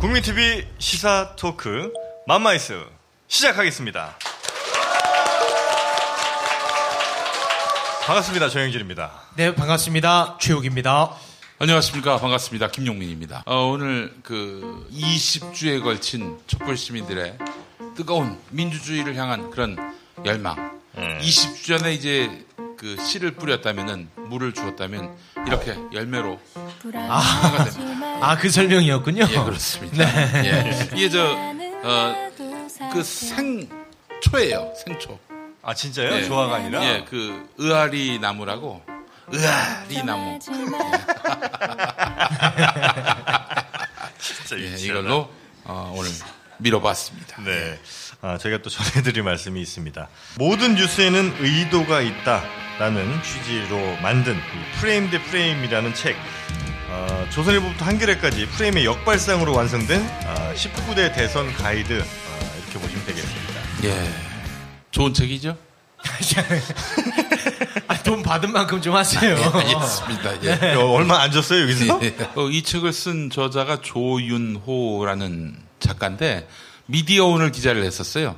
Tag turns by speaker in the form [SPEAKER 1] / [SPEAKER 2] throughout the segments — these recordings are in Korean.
[SPEAKER 1] 국민TV 시사 토크 맘마이스 시작하겠습니다. 반갑습니다. 정영진입니다.
[SPEAKER 2] 네, 반갑습니다. 최욱입니다.
[SPEAKER 3] 안녕하십니까. 반갑습니다. 김용민입니다. 어, 오늘 그 20주에 걸친 촛불 시민들의 뜨거운 민주주의를 향한 그런 열망. 음. 20주 전에 이제 그 씨를 뿌렸다면은 물을 주었다면 이렇게 열매로
[SPEAKER 2] 아, 아, 그 설명이었군요.
[SPEAKER 3] 예, 그렇습니다. 네. 예. 이게 저, 어, 그 생초예요. 생초.
[SPEAKER 1] 아, 진짜요? 예. 조화가 아니라?
[SPEAKER 3] 예, 그 의아리 나무라고. 의아리 나무.
[SPEAKER 1] 진짜
[SPEAKER 3] 예, 이걸로 어, 오늘 밀어봤습니다.
[SPEAKER 1] 네. 아, 저희가 또 전해드릴 말씀이 있습니다. 모든 뉴스에는 의도가 있다라는 취지로 만든 프레임 대 프레임이라는 책. 어, 조선일보부터 한겨레까지 프레임의 역발상으로 완성된 어, 19대 대선 가이드 어, 이렇게 보시면 되겠습니다.
[SPEAKER 3] 예, 좋은 책이죠.
[SPEAKER 2] 아, 돈 받은 만큼 좀 하세요.
[SPEAKER 3] 알겠습니다. 예.
[SPEAKER 1] 네. 얼마 안 줬어요 여기서?
[SPEAKER 3] 예. 어, 이 책을 쓴 저자가 조윤호라는 작가인데 미디어 오늘 기자를 했었어요.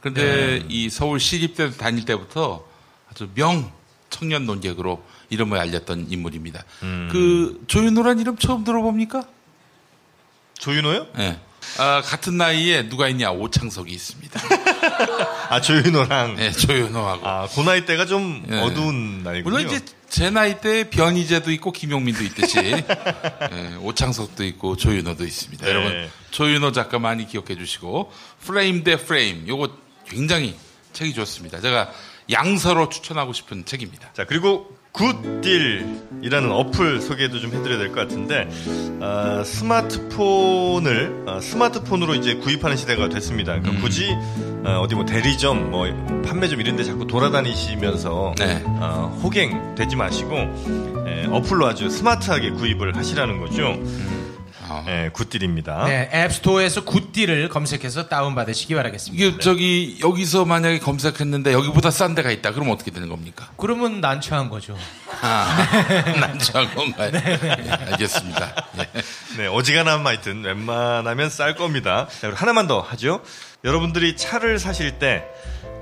[SPEAKER 3] 그런데 네. 이 서울 시립대 다닐 때부터 아주 명 청년 논객으로 이름을 알렸던 인물입니다. 음. 그 조윤호란 이름 처음 들어봅니까?
[SPEAKER 1] 조윤호요?
[SPEAKER 3] 네. 아, 같은 나이에 누가 있냐 오창석이 있습니다.
[SPEAKER 1] 아 조윤호랑.
[SPEAKER 3] 네, 조윤호하고.
[SPEAKER 1] 아, 그 나이 때가 좀 네. 어두운 나이군요.
[SPEAKER 3] 물론 이제 제 나이 때 변희재도 있고 김용민도 있듯이 네, 오창석도 있고 조윤호도 있습니다. 네. 여러분 조윤호 작가 많이 기억해 주시고 프레임 대 프레임 요거 굉장히 책이 좋습니다. 제가 양서로 추천하고 싶은 책입니다.
[SPEAKER 1] 자 그리고 굿딜이라는 어플 소개도 좀 해드려야 될 것 같은데 어, 스마트폰을 어, 스마트폰으로 이제 구입하는 시대가 됐습니다. 그러니까 음. 굳이 어, 디뭐 대리점, 뭐 판매점 이런데 자꾸 돌아다니시면서 네. 어, 호갱 되지 마시고 에, 예, 어플로 아주 스마트하게 구입을 하시라는 거죠. 음. 아. 네, 굿딜입니다.
[SPEAKER 2] 네, 앱스토어에서 굿딜을 검색해서 다운받으시기 바라겠습니다.
[SPEAKER 3] 이게 저기 여기서 만약에 검색했는데 여기보다 싼 데가 있다. 그러면 어떻게 되는 겁니까?
[SPEAKER 2] 그러면 난처한 거죠.
[SPEAKER 3] 아, 네. 난처한 건가요? 네, 네, 알겠습니다.
[SPEAKER 1] 네, 네 어지간하면 하여튼 웬만하면 쌀 겁니다. 자, 그리고 하나만 더 하죠. 여러분들이 차를 사실 때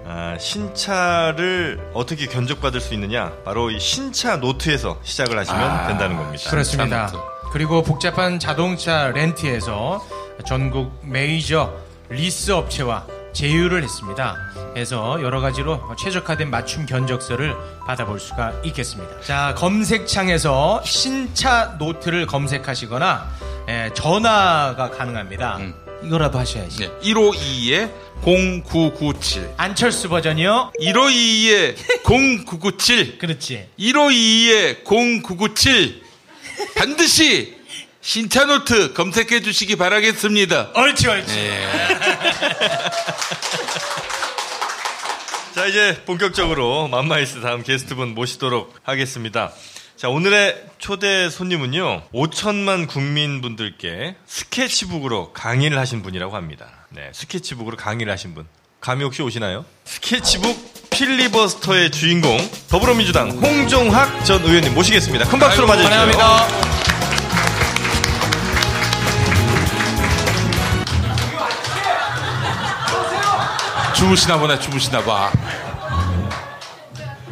[SPEAKER 1] 아, 신차를 어떻게 견적받을 수 있느냐? 바로 이 신차 노트에서 시작을 하시면 아, 된다는 겁니다.
[SPEAKER 2] 그렇습니다. 그리고 복잡한 자동차 렌트에서 전국 메이저 리스 업체와 제휴를 했습니다. 해서 여러 가지로 최적화된 맞춤 견적서를 받아볼 수가 있겠습니다. 자, 검색창에서 신차 노트를 검색하시거나 예, 전화가 가능합니다. 음. 이거라도 하셔야지. 네.
[SPEAKER 3] 152에 0997.
[SPEAKER 2] 안철수 버전이요?
[SPEAKER 3] 152에 0997.
[SPEAKER 2] 그렇지.
[SPEAKER 3] 152에 0997. 반드시 신차노트 검색해 주시기 바라겠습니다.
[SPEAKER 2] 옳지, 옳지. 네.
[SPEAKER 1] 자, 이제 본격적으로 맘마이스 다음 게스트분 모시도록 하겠습니다. 자, 오늘의 초대 손님은요, 5천만 국민분들께 스케치북으로 강의를 하신 분이라고 합니다. 네, 스케치북으로 강의를 하신 분. 감이 혹시 오시나요? 스케치북 필리버스터의 주인공 더불어민주당 홍종학 전 의원님 모시겠습니다. 큰 박수로 맞아주세요.
[SPEAKER 2] 환영합니다.
[SPEAKER 3] 주무시나 보네, 주무시나 봐.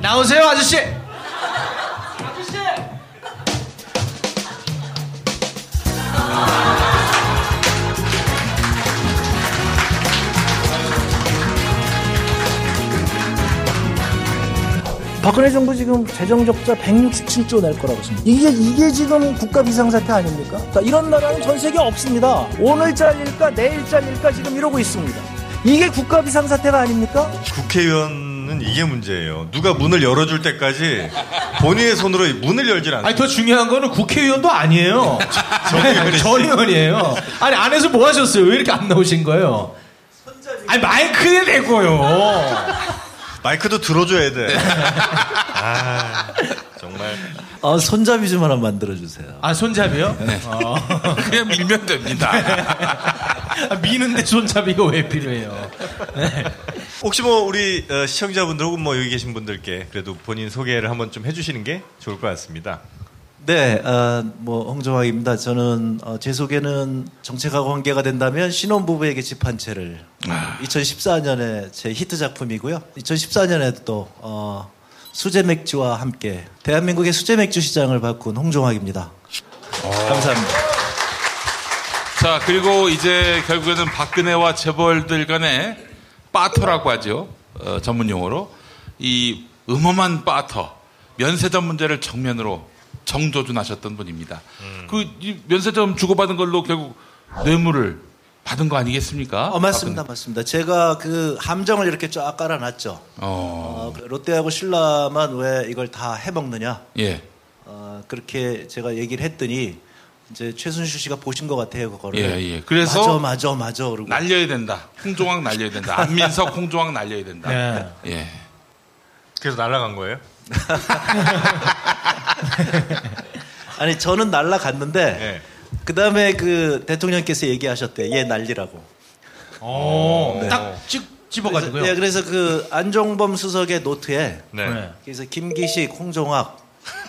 [SPEAKER 2] 나오세요, 아저씨.
[SPEAKER 4] 박근혜 정부 지금 재정 적자 167조 낼 거라고 했습니다. 이게 이게 지금 국가 비상사태 아닙니까? 자, 이런 나라는 전 세계 없습니다. 오늘 잘릴까 내일 잘릴까 지금 이러고 있습니다. 이게 국가 비상사태가 아닙니까?
[SPEAKER 1] 국회의원은 이게 문제예요. 누가 문을 열어줄 때까지 본인의 손으로 문을 열질 않아요.
[SPEAKER 2] 아니 더 중요한 거는 국회의원도 아니에요. 전 의원이에요. 아니 안에서 뭐 하셨어요? 왜 이렇게 안 나오신 거예요? 아니 마이크에 대고요.
[SPEAKER 1] 마이크도 들어줘야 돼. 아, 정말.
[SPEAKER 5] 아, 손잡이 좀 하나 만들어주세요.
[SPEAKER 2] 아 손잡이요?
[SPEAKER 3] 네.
[SPEAKER 2] 어.
[SPEAKER 3] 그냥 밀면 됩니다.
[SPEAKER 2] 아, 미는데 손잡이가 왜 필요해요?
[SPEAKER 1] 혹시 뭐 우리 어, 시청자분들 혹은 뭐 여기 계신 분들께 그래도 본인 소개를 한번 좀 해주시는 게 좋을 것 같습니다.
[SPEAKER 5] 네, 어, 뭐 홍정학입니다. 저는 어, 제 소개는 정책하고 관계가 된다면 신혼부부에게 집 한 채를 2014년에 제 히트 작품이고요. 2014년에 또 어, 수제 맥주와 함께 대한민국의 수제 맥주 시장을 바꾼 홍종학입니다. 감사합니다.
[SPEAKER 3] 자, 그리고 이제 결국에는 박근혜와 재벌들 간의 빠터라고 하죠. 어, 전문 용어로. 이 음험한 빠터, 면세점 문제를 정면으로 정조준 하셨던 분입니다. 그이 면세점 주고받은 걸로 결국 뇌물을 받은 거 아니겠습니까?
[SPEAKER 5] 어, 맞습니다, 맞습니다. 제가 그 함정을 이렇게 쫙 깔아놨죠.
[SPEAKER 3] 박근혜. 어,
[SPEAKER 5] 어, 그 롯데하고 신라만 왜 이걸 다 해먹느냐.
[SPEAKER 3] 예.
[SPEAKER 5] 어, 그렇게 제가 얘기를 했더니 이제 최순실 씨가 보신 것 같아요 그거를.
[SPEAKER 3] 예, 예. 그래서
[SPEAKER 5] 맞아, 맞아, 맞아. 그러고
[SPEAKER 3] 날려야 된다. 홍종학 날려야 된다. 안민석, 홍종학 날려야 된다.
[SPEAKER 2] 네.
[SPEAKER 3] 예.
[SPEAKER 1] 그래서 날아간 거예요?
[SPEAKER 5] 아니 저는 날라갔는데
[SPEAKER 1] 네.
[SPEAKER 5] 그 다음에 그 대통령께서 얘기하셨대. 얘 난리라고.
[SPEAKER 2] 어,
[SPEAKER 1] 네.
[SPEAKER 2] 딱 찍, 집어가지고요.
[SPEAKER 5] 네, 그래서 그 안종범 수석의 노트에
[SPEAKER 1] 네.
[SPEAKER 2] 네.
[SPEAKER 5] 그래서 김기식, 홍종학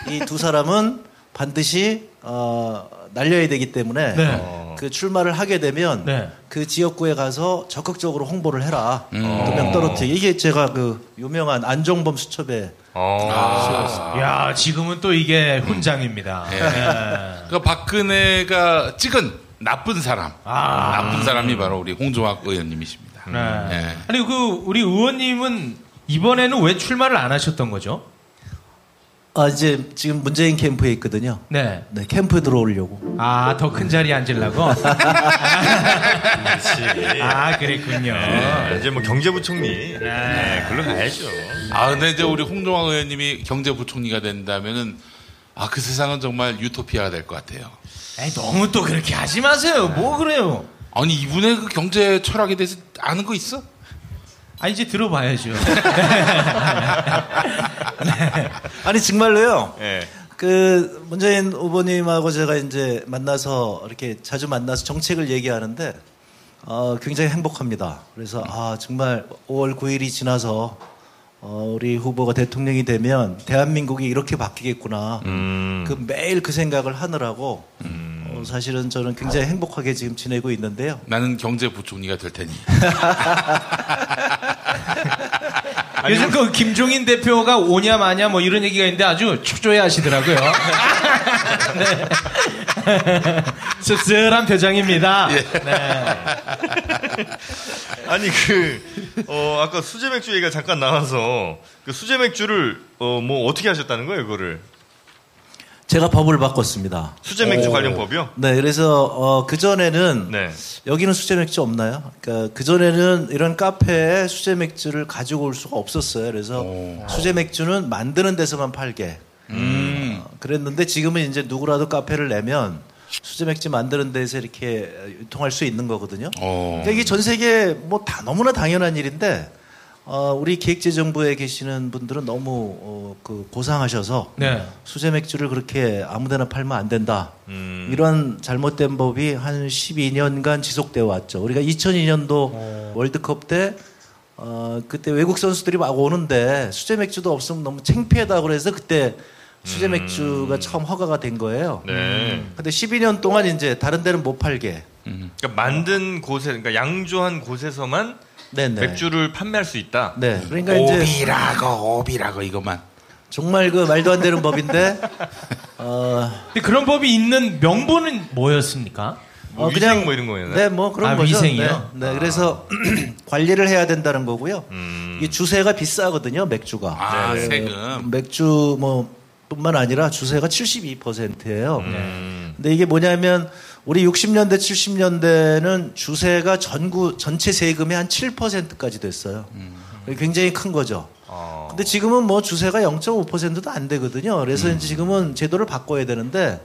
[SPEAKER 5] 이 두 사람은 반드시 어, 날려야 되기 때문에
[SPEAKER 2] 네.
[SPEAKER 1] 어.
[SPEAKER 5] 그 출마를 하게 되면
[SPEAKER 2] 네.
[SPEAKER 5] 그 지역구에 가서 적극적으로 홍보를 해라.
[SPEAKER 3] 음.
[SPEAKER 5] 두명 떨어뜨려. 이게 제가 그 유명한 안종범 수첩에
[SPEAKER 1] 어.
[SPEAKER 2] 야, 지금은 또 이게 훈장입니다.
[SPEAKER 3] 예.
[SPEAKER 2] 네.
[SPEAKER 3] 그러니까 박근혜가 찍은 나쁜 사람.
[SPEAKER 2] 아.
[SPEAKER 3] 나쁜 사람이 바로 우리 홍종학 의원님이십니다.
[SPEAKER 2] 네.
[SPEAKER 3] 예.
[SPEAKER 2] 아니 그 우리 의원님은 이번에는 왜 출마를 안 하셨던 거죠?
[SPEAKER 5] 아 이제 지금 문재인 캠프에 있거든요.
[SPEAKER 2] 네.
[SPEAKER 5] 네, 캠프에 들어오려고.
[SPEAKER 2] 아, 더 큰 자리에 앉으려고? 아, 그랬군요.
[SPEAKER 1] 네, 이제 뭐 경제부총리. 네, 글로 가야죠.
[SPEAKER 3] 아, 근데 이제 우리 홍종학 의원님이 경제부총리가 된다면은 아, 그 세상은 정말 유토피아가 될 것 같아요.
[SPEAKER 2] 에이, 너무 또 그렇게 하지 마세요. 뭐 그래요?
[SPEAKER 3] 아니, 이분의 그 경제 철학에 대해서 아는 거 있어?
[SPEAKER 2] 아, 이제 들어봐야죠.
[SPEAKER 5] 아니 정말로요.
[SPEAKER 1] 네.
[SPEAKER 5] 그 문재인 후보님하고 제가 이제 만나서 이렇게 자주 만나서 정책을 얘기하는데 어, 굉장히 행복합니다. 그래서 아 정말 5월 9일이 지나서 어, 우리 후보가 대통령이 되면 대한민국이 이렇게 바뀌겠구나.
[SPEAKER 1] 음.
[SPEAKER 5] 그 매일 그 생각을 하느라고 어, 사실은 저는 굉장히 행복하게 지금 지내고 있는데요.
[SPEAKER 3] 나는 경제부총리가 될 테니.
[SPEAKER 2] 요즘 그 김종인 대표가 오냐 마냐 뭐 이런 얘기가 있는데 아주 초조해 하시더라고요. 네. 씁쓸한 표정입니다. 네.
[SPEAKER 1] 아니 그 어, 아까 수제 맥주 얘기가 잠깐 나와서 그 수제 맥주를 어, 뭐 어떻게 하셨다는 거예요, 그거를?
[SPEAKER 5] 제가 법을 바꿨습니다.
[SPEAKER 1] 수제 맥주 관련 법이요?
[SPEAKER 5] 네, 그래서 어, 그 전에는
[SPEAKER 1] 네.
[SPEAKER 5] 여기는 수제 맥주 없나요? 그러니까 그 전에는 이런 카페에 수제 맥주를 가지고 올 수가 없었어요. 그래서 수제 맥주는 만드는 데서만 팔게.
[SPEAKER 3] 음.
[SPEAKER 5] 어, 그랬는데 지금은 이제 누구라도 카페를 내면 수제 맥주 만드는 데서 이렇게 유통할 수 있는 거거든요.
[SPEAKER 3] 어.
[SPEAKER 5] 그러니까 이게 전 세계 뭐 다 너무나 당연한 일인데 어, 우리 기획재정부에 계시는 분들은 너무 어, 그 고상하셔서
[SPEAKER 2] 네.
[SPEAKER 5] 수제 맥주를 그렇게 아무데나 팔면 안 된다.
[SPEAKER 1] 음.
[SPEAKER 5] 이런 잘못된 법이 한 12년간 지속되어 왔죠. 우리가 2002년도 월드컵 때 어, 그때 외국 선수들이 막 오는데 수제 맥주도 없으면 너무 창피하다 그래서 그때 수제 맥주가 처음 허가가 된 거예요.
[SPEAKER 1] 네.
[SPEAKER 5] 근데 12년 동안 이제 다른 데는 못 팔게.
[SPEAKER 1] 그러니까 만든 곳에 그러니까 양조한 곳에서만
[SPEAKER 5] 네네.
[SPEAKER 1] 맥주를 판매할 수 있다.
[SPEAKER 5] 네. 그러니까 이제
[SPEAKER 3] 오비라고, 오비라고, 이것만.
[SPEAKER 5] 정말 그 말도 안 되는 법인데 어,
[SPEAKER 2] 근데 그런 법이 있는 명분은 뭐였습니까?
[SPEAKER 1] 뭐 위생 뭐 이런 거였나요?
[SPEAKER 5] 네, 뭐 그런
[SPEAKER 2] 아,
[SPEAKER 5] 거죠.
[SPEAKER 2] 위생이요?
[SPEAKER 5] 네, 네, 그래서 관리를 해야 된다는 거고요.
[SPEAKER 1] 음.
[SPEAKER 5] 이 주세가 비싸거든요, 맥주가.
[SPEAKER 3] 아,
[SPEAKER 5] 네,
[SPEAKER 3] 세금.
[SPEAKER 5] 맥주 뭐 뿐만 아니라 주세가 72%예요.
[SPEAKER 1] 음.
[SPEAKER 5] 근데 이게 뭐냐면 우리 60년대 70년대는 주세가 전구 전체 세금의 한 7%까지 됐어요. 굉장히 큰 거죠.
[SPEAKER 1] 어.
[SPEAKER 5] 근데 지금은 뭐 주세가 0.5%도 안 되거든요. 그래서
[SPEAKER 1] 음.
[SPEAKER 5] 지금은 제도를 바꿔야 되는데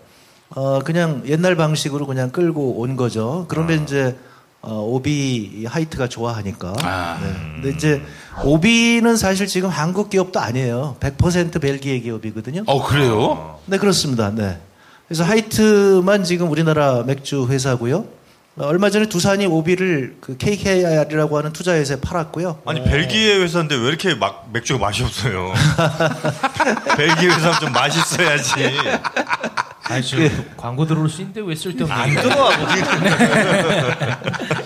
[SPEAKER 5] 어 그냥 옛날 방식으로 그냥 끌고 온 거죠. 그러면
[SPEAKER 1] 아.
[SPEAKER 5] 이제 어 오비 하이트가 좋아하니까.
[SPEAKER 3] 아.
[SPEAKER 5] 네. 근데 이제 오비는 사실 지금 한국 기업도 아니에요. 100% 벨기에 기업이거든요.
[SPEAKER 3] 어 그래요?
[SPEAKER 5] 네, 그렇습니다. 네. 그래서 하이트만 지금 우리나라 맥주 회사고요. 어, 얼마 전에 두산이 오비를 그 KKR이라고 하는 투자회사에 팔았고요.
[SPEAKER 1] 아니 벨기에 회사인데 왜 이렇게 막 맥주가 맛이 없어요? 벨기에 회사는 좀 맛있어야지.
[SPEAKER 2] 아니 저 광고 들어올 수 있는데 왜 쓸데없는
[SPEAKER 1] 안 들어와.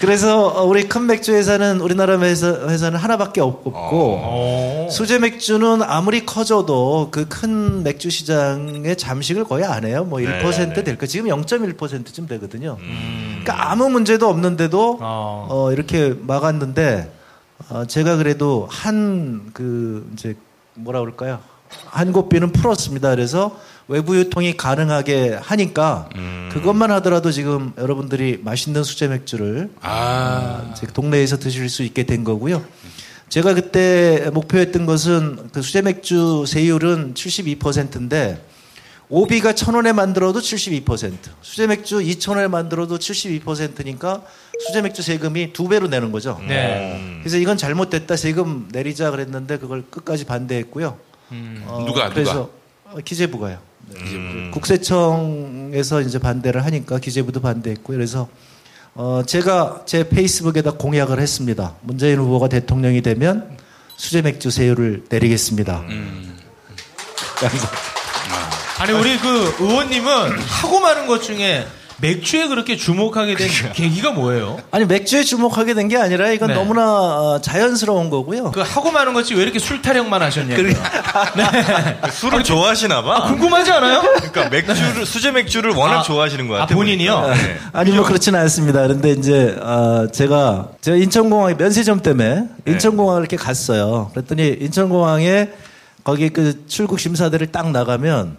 [SPEAKER 5] 그래서 어, 우리 큰 맥주 회사는 우리나라 회사, 회사는 하나밖에 없- 없고
[SPEAKER 2] 어.
[SPEAKER 5] 수제 맥주는 아무리 커져도 그 큰 맥주 시장의 잠식을 거의 안 해요. 뭐 1%될 거. 지금 0.1%쯤 되거든요. 그러니까 아무 문제도 없는데도
[SPEAKER 2] 어.
[SPEAKER 5] 어, 이렇게 막았는데 어, 제가 그래도 한 그 이제 뭐라 그럴까요? 한 곳비는 풀었습니다. 그래서 외부 유통이 가능하게 하니까 그것만 하더라도 지금 여러분들이 맛있는 수제 맥주를
[SPEAKER 3] 아
[SPEAKER 5] 동네에서 드실 수 있게 된 거고요. 제가 그때 목표했던 것은 그 수제 맥주 세율은 72%인데 오비가 천 원에 만들어도 72%, 수제 맥주 2천 원에 만들어도 72%니까 수제 맥주 세금이 두 배로 내는 거죠.
[SPEAKER 2] 네.
[SPEAKER 5] 그래서 이건 잘못됐다 세금 내리자 그랬는데 그걸 끝까지 반대했고요. 어,
[SPEAKER 3] 누가, 누가?
[SPEAKER 5] 그래서 어, 기재부가요. 네, 국세청에서 이제 반대를 하니까 기재부도 반대했고요. 그래서 어, 제가 제 페이스북에다 공약을 했습니다. 문재인 후보가 대통령이 되면 수제 맥주 세율을 내리겠습니다.
[SPEAKER 2] 아니 우리 그 의원님은 하고 많은 것 중에 맥주에 그렇게 주목하게 된 계기가 뭐예요?
[SPEAKER 5] 아니 맥주에 주목하게 된 게 아니라 이건
[SPEAKER 2] 네.
[SPEAKER 5] 너무나 어, 자연스러운 거고요.
[SPEAKER 2] 그 하고 많은 것이 왜 이렇게 술 타령만 하셨냐고요? 네.
[SPEAKER 1] 술을 좋아하시나 봐.
[SPEAKER 2] 아, 궁금하지 않아요?
[SPEAKER 1] 그러니까 맥주를 수제 맥주를 워낙
[SPEAKER 2] 아,
[SPEAKER 1] 좋아하시는 것
[SPEAKER 2] 아,
[SPEAKER 1] 같아요.
[SPEAKER 2] 본인이요?
[SPEAKER 1] 보니까. 네.
[SPEAKER 5] 아니 뭐 그렇지는 않습니다. 그런데 이제 어, 제가 제가 인천공항에 면세점 때문에 인천공항을 이렇게 갔어요. 그랬더니 인천공항에 거기 그 출국 심사대를 딱 나가면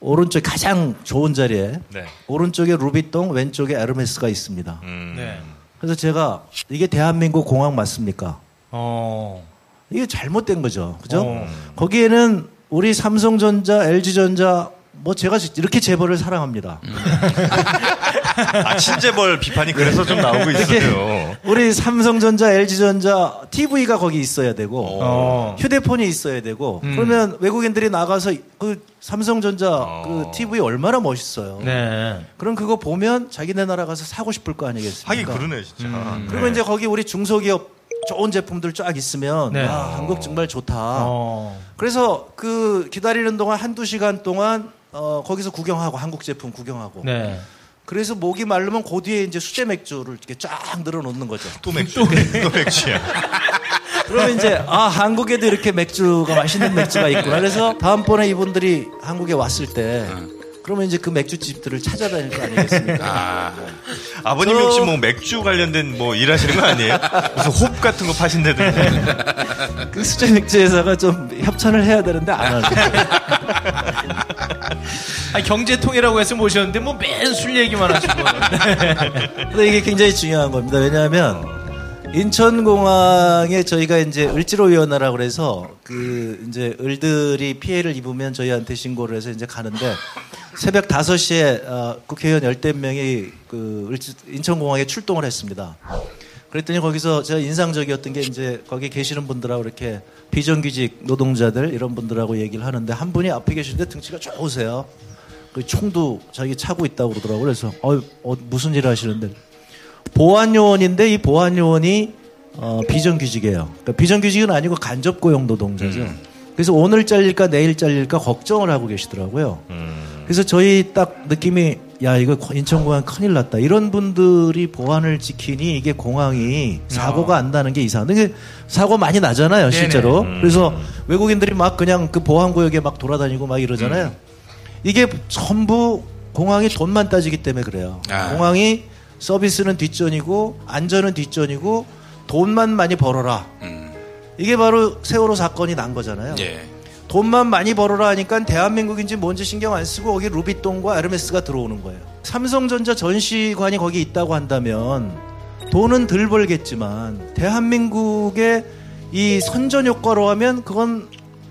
[SPEAKER 5] 오른쪽 가장 좋은 자리에
[SPEAKER 1] 네.
[SPEAKER 5] 오른쪽에 루비똥, 왼쪽에 에르메스가 있습니다.
[SPEAKER 1] 음.
[SPEAKER 2] 네.
[SPEAKER 5] 그래서 제가 이게 대한민국 공항 맞습니까?
[SPEAKER 2] 어.
[SPEAKER 5] 이게 잘못된 거죠. 그죠?
[SPEAKER 2] 어.
[SPEAKER 5] 거기에는 우리 삼성전자, LG전자 뭐 제가 이렇게 재벌을 사랑합니다.
[SPEAKER 1] 아, 친재벌 비판이 그래서 좀 나오고 있어요.
[SPEAKER 5] 우리 삼성전자, LG전자 TV가 거기 있어야 되고
[SPEAKER 2] 어.
[SPEAKER 5] 휴대폰이 있어야 되고
[SPEAKER 2] 음.
[SPEAKER 5] 그러면 외국인들이 나가서 그 삼성전자
[SPEAKER 1] 어.
[SPEAKER 5] 그 TV 얼마나 멋있어요.
[SPEAKER 2] 네.
[SPEAKER 5] 그럼 그거 보면 자기네 나라 가서 사고 싶을 거 아니겠습니까?
[SPEAKER 1] 하긴 그러네 진짜.
[SPEAKER 2] 음.
[SPEAKER 5] 그리고
[SPEAKER 1] 네.
[SPEAKER 5] 이제 거기 우리 중소기업 좋은 제품들 쫙 있으면
[SPEAKER 2] 네.
[SPEAKER 5] 와, 한국 정말 좋다.
[SPEAKER 2] 어.
[SPEAKER 5] 그래서 그 기다리는 동안 한두 시간 동안 어, 거기서 구경하고 한국 제품 구경하고
[SPEAKER 2] 네.
[SPEAKER 5] 그래서 목이 마르면 그 뒤에 이제 수제 맥주를 이렇게 쫙 늘어놓는 거죠.
[SPEAKER 1] 또 맥주. 또 맥주야.
[SPEAKER 5] 그러면 이제 아 한국에도 이렇게 맥주가 맛있는 맥주가 있구나. 그래서 다음번에 이분들이 한국에 왔을 때 그러면 이제 그 맥주집들을 찾아다닐 거 아니겠습니까?
[SPEAKER 3] 아,
[SPEAKER 1] 아버님
[SPEAKER 5] 저-
[SPEAKER 1] 혹시 뭐 맥주 관련된 뭐 일하시는 거 아니에요? 무슨 홉 같은 거 파신다든지.
[SPEAKER 5] 그 수제 맥주 회사가 좀 협찬을 해야 되는데 안 하죠.
[SPEAKER 2] 아니, 경제통이라고 해서 모셨는데 뭐 맨 술 얘기만 하시고.
[SPEAKER 5] 근데 이게 굉장히 중요한 겁니다. 왜냐하면 인천공항에 저희가 이제 을지로위원회라고 그래서 그 이제 을들이 피해를 입으면 저희한테 신고를 해서 이제 가는데 새벽 5시에 어, 국회의원 열댓 명이 그 을지- 인천공항에 출동을 했습니다. 그랬더니 거기서 제가 인상적이었던 게 이제 거기 계시는 분들하고 이렇게 비정규직 노동자들 이런 분들하고 얘기를 하는데 한 분이 앞에 계시는데 등치가 좋으세요. 그 총도 자기 차고 있다고 그러더라고요. 그래서 어, 어, 무슨 일 하시는데 보안 요원인데 이 보안 요원이 어, 비정규직이에요. 그러니까 비정규직은 아니고 간접 고용 노동자죠. 그래서 오늘 잘릴까 내일 잘릴까 걱정을 하고 계시더라고요. 그래서 저희 딱 느낌이 야 이거 인천공항 큰일 났다. 이런 분들이 보안을 지키니 이게 공항이 사고가 안 나는 게 이상한데 이게 사고 많이 나잖아요, 실제로. 그래서 외국인들이 막 그냥 그 보안 구역에 막 돌아다니고 막 이러잖아요. 이게 전부 공항이 돈만 따지기 때문에 그래요.
[SPEAKER 3] 아.
[SPEAKER 5] 공항이 서비스는 뒷전이고 안전은 뒷전이고 돈만 많이 벌어라.
[SPEAKER 3] 음,
[SPEAKER 5] 이게 바로 세월호 사건이 난 거잖아요.
[SPEAKER 3] 예.
[SPEAKER 5] 돈만 많이 벌어라 하니까 대한민국인지 뭔지 신경 안 쓰고 거기 루비똥과 에르메스가 들어오는 거예요. 삼성전자 전시관이 거기 있다고 한다면 돈은 덜 벌겠지만 대한민국의 이 선전 효과로 하면 그건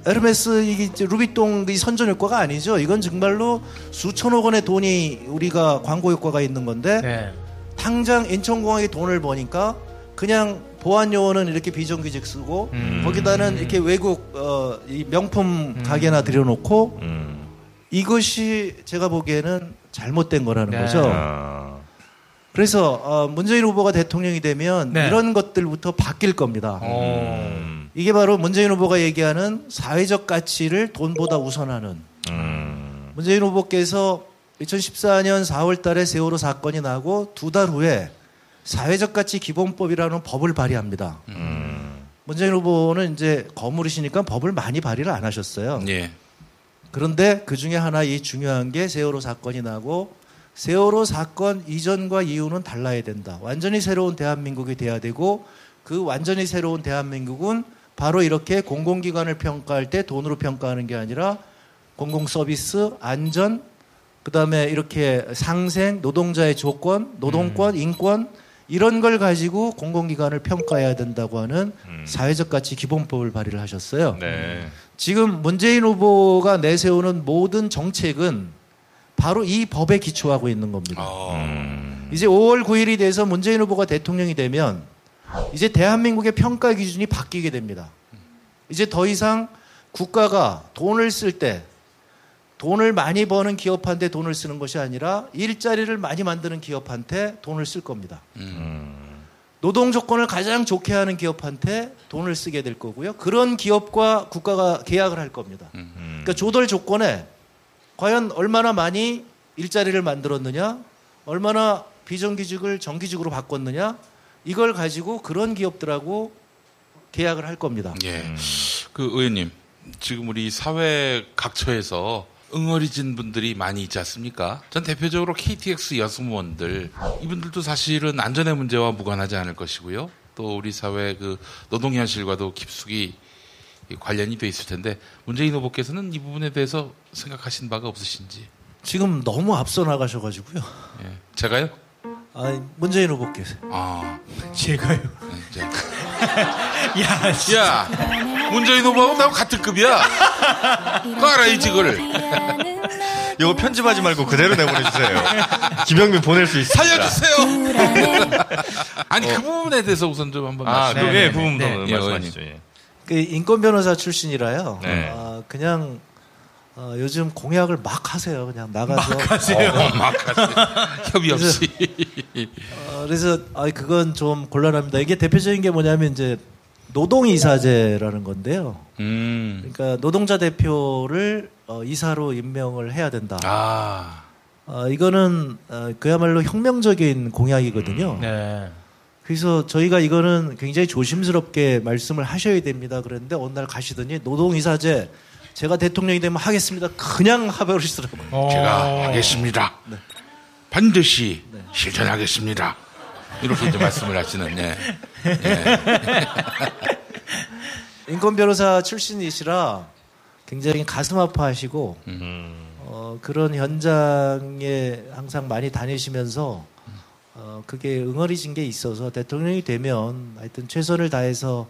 [SPEAKER 5] 에르메스 이게 이제 루비똥 이 선전 효과가 아니죠. 이건 정말로 수천억 원의 돈이 우리가 광고 효과가 있는 건데
[SPEAKER 2] 네.
[SPEAKER 5] 당장 인천공항에 돈을 버니까 그냥 보안 요원은 이렇게 비정규직 쓰고 거기다는 이렇게 외국 어, 이 명품 가게나 들여놓고
[SPEAKER 1] 음.
[SPEAKER 5] 이것이 제가 보기에는 잘못된 거라는
[SPEAKER 2] 네.
[SPEAKER 5] 거죠.
[SPEAKER 1] 아.
[SPEAKER 5] 그래서 어, 문재인 후보가 대통령이 되면
[SPEAKER 2] 네.
[SPEAKER 5] 이런 것들부터 바뀔 겁니다.
[SPEAKER 1] 음.
[SPEAKER 5] 이게 바로 문재인 후보가 얘기하는 사회적 가치를 돈보다 우선하는
[SPEAKER 1] 음.
[SPEAKER 5] 문재인 후보께서 2014년 4월 달에 세월호 사건이 나고 두 달 후에 사회적 가치 기본법이라는 법을 발의합니다.
[SPEAKER 1] 음.
[SPEAKER 5] 문재인 후보는 이제 거물이시니까 법을 많이 발의를 안 하셨어요.
[SPEAKER 3] 예.
[SPEAKER 5] 그런데 그 중에 하나 이 중요한 게 세월호 사건이 나고 세월호 사건 이전과 이후는 달라야 된다. 완전히 새로운 대한민국이 돼야 되고 그 완전히 새로운 대한민국은 바로 이렇게 공공기관을 평가할 때 돈으로 평가하는 게 아니라 공공 서비스, 안전, 그다음에 이렇게 상생, 노동자의 조건, 노동권, 인권 이런 걸 가지고 공공기관을 평가해야 된다고 하는 사회적 가치 기본법을 발의를 하셨어요.
[SPEAKER 1] 네.
[SPEAKER 5] 지금 문재인 후보가 내세우는 모든 정책은 바로 이 법에 기초하고 있는 겁니다.
[SPEAKER 3] 어.
[SPEAKER 1] 음.
[SPEAKER 5] 이제 5월 9일이 돼서 문재인 후보가 대통령이 되면 이제 대한민국의 평가 기준이 바뀌게 됩니다. 이제 더 이상 국가가 돈을 쓸 때 돈을 많이 버는 기업한테 돈을 쓰는 것이 아니라 일자리를 많이 만드는 기업한테 돈을 쓸 겁니다. 노동 조건을 가장 좋게 하는 기업한테 돈을 쓰게 될 거고요. 그런 기업과 국가가 계약을 할 겁니다. 그러니까 조달 조건에 과연 얼마나 많이 일자리를 만들었느냐, 얼마나 비정규직을 정규직으로 바꿨느냐, 이걸 가지고 그런 기업들하고 계약을 할 겁니다.
[SPEAKER 3] 예. 그 의원님, 지금 우리 사회 각처에서 응어리진 분들이 많이 있지 않습니까? 전 대표적으로 KTX 여승무원들 이분들도 사실은 안전의 문제와 무관하지 않을 것이고요. 또 우리 사회 그 노동 현실과도 깊숙이 관련이 돼 있을 텐데 문재인 후보께서는 이 부분에 대해서 생각하신 바가 없으신지?
[SPEAKER 5] 지금 너무 앞서 나가셔가지고요.
[SPEAKER 3] 예. 제가요?
[SPEAKER 5] 아, 문재인 후보께서.
[SPEAKER 3] 아,
[SPEAKER 2] 제가요.
[SPEAKER 3] 네, 이제.
[SPEAKER 2] 야, 진짜.
[SPEAKER 3] 야, 문재인 후보하고 나하고 같은 급이야. 깔아야지, 그거를.
[SPEAKER 1] 이거 편집하지 말고 그대로 내보내주세요. 김영민 보낼 수 있어요.
[SPEAKER 3] 살려주세요. 아니 그 부분에 대해서 우선 좀 한번
[SPEAKER 1] 아,
[SPEAKER 3] 말씀.
[SPEAKER 1] 그게
[SPEAKER 2] 네,
[SPEAKER 1] 그 부분
[SPEAKER 2] 네,
[SPEAKER 3] 네.
[SPEAKER 1] 말씀하시죠. 예.
[SPEAKER 5] 그 인권 변호사 출신이라요.
[SPEAKER 1] 네.
[SPEAKER 5] 아, 그냥 어, 요즘 공약을 막 하세요. 그냥 나가서.
[SPEAKER 3] 협의 없이.
[SPEAKER 5] 어, 그래서 아 그건 좀 곤란합니다. 이게 대표적인 게 뭐냐면 이제 노동 이사제라는 건데요.
[SPEAKER 3] 음.
[SPEAKER 5] 그러니까 노동자 대표를 어, 이사로 임명을 해야 된다.
[SPEAKER 3] 아.
[SPEAKER 5] 어, 이거는 어, 그야말로 혁명적인 공약이거든요.
[SPEAKER 2] 네.
[SPEAKER 5] 그래서 저희가 이거는 굉장히 조심스럽게 말씀을 하셔야 됩니다. 그랬는데 어느 날 가시더니 노동이사제 제가 대통령이 되면 하겠습니다. 그냥 하버리시더라고요.
[SPEAKER 2] 어.
[SPEAKER 3] 제가 하겠습니다. 반드시 실천하겠습니다. 이렇게 이제 말씀을 하시는. 네.
[SPEAKER 5] 인권 변호사 출신이시라 굉장히 가슴 아파하시고 어, 그런 현장에 항상 많이 다니시면서 어, 그게 응어리진 게 있어서 대통령이 되면 하여튼 최선을 다해서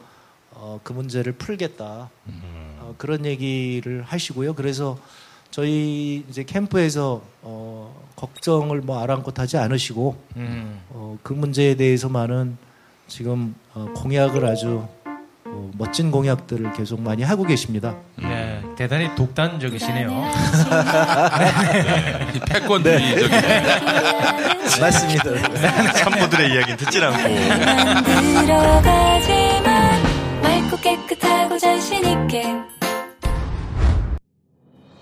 [SPEAKER 5] 어, 그 문제를 풀겠다 어, 그런 얘기를 하시고요. 그래서 저희 이제 캠프에서 어, 걱정을 뭐 아랑곳하지 않으시고
[SPEAKER 2] 음.
[SPEAKER 5] 어, 그 문제에 대해서만은 지금 어, 공약을 아주 어, 멋진 공약들을 계속 많이 하고 계십니다.
[SPEAKER 2] 네. 대단히 독단적이시네요.
[SPEAKER 3] 이 패권들이 저기.
[SPEAKER 5] 맞습니다.
[SPEAKER 1] 참모들의 이야기는 듣질 않고.
[SPEAKER 6] 들어가지만 맑고 깨끗하고 자신 있게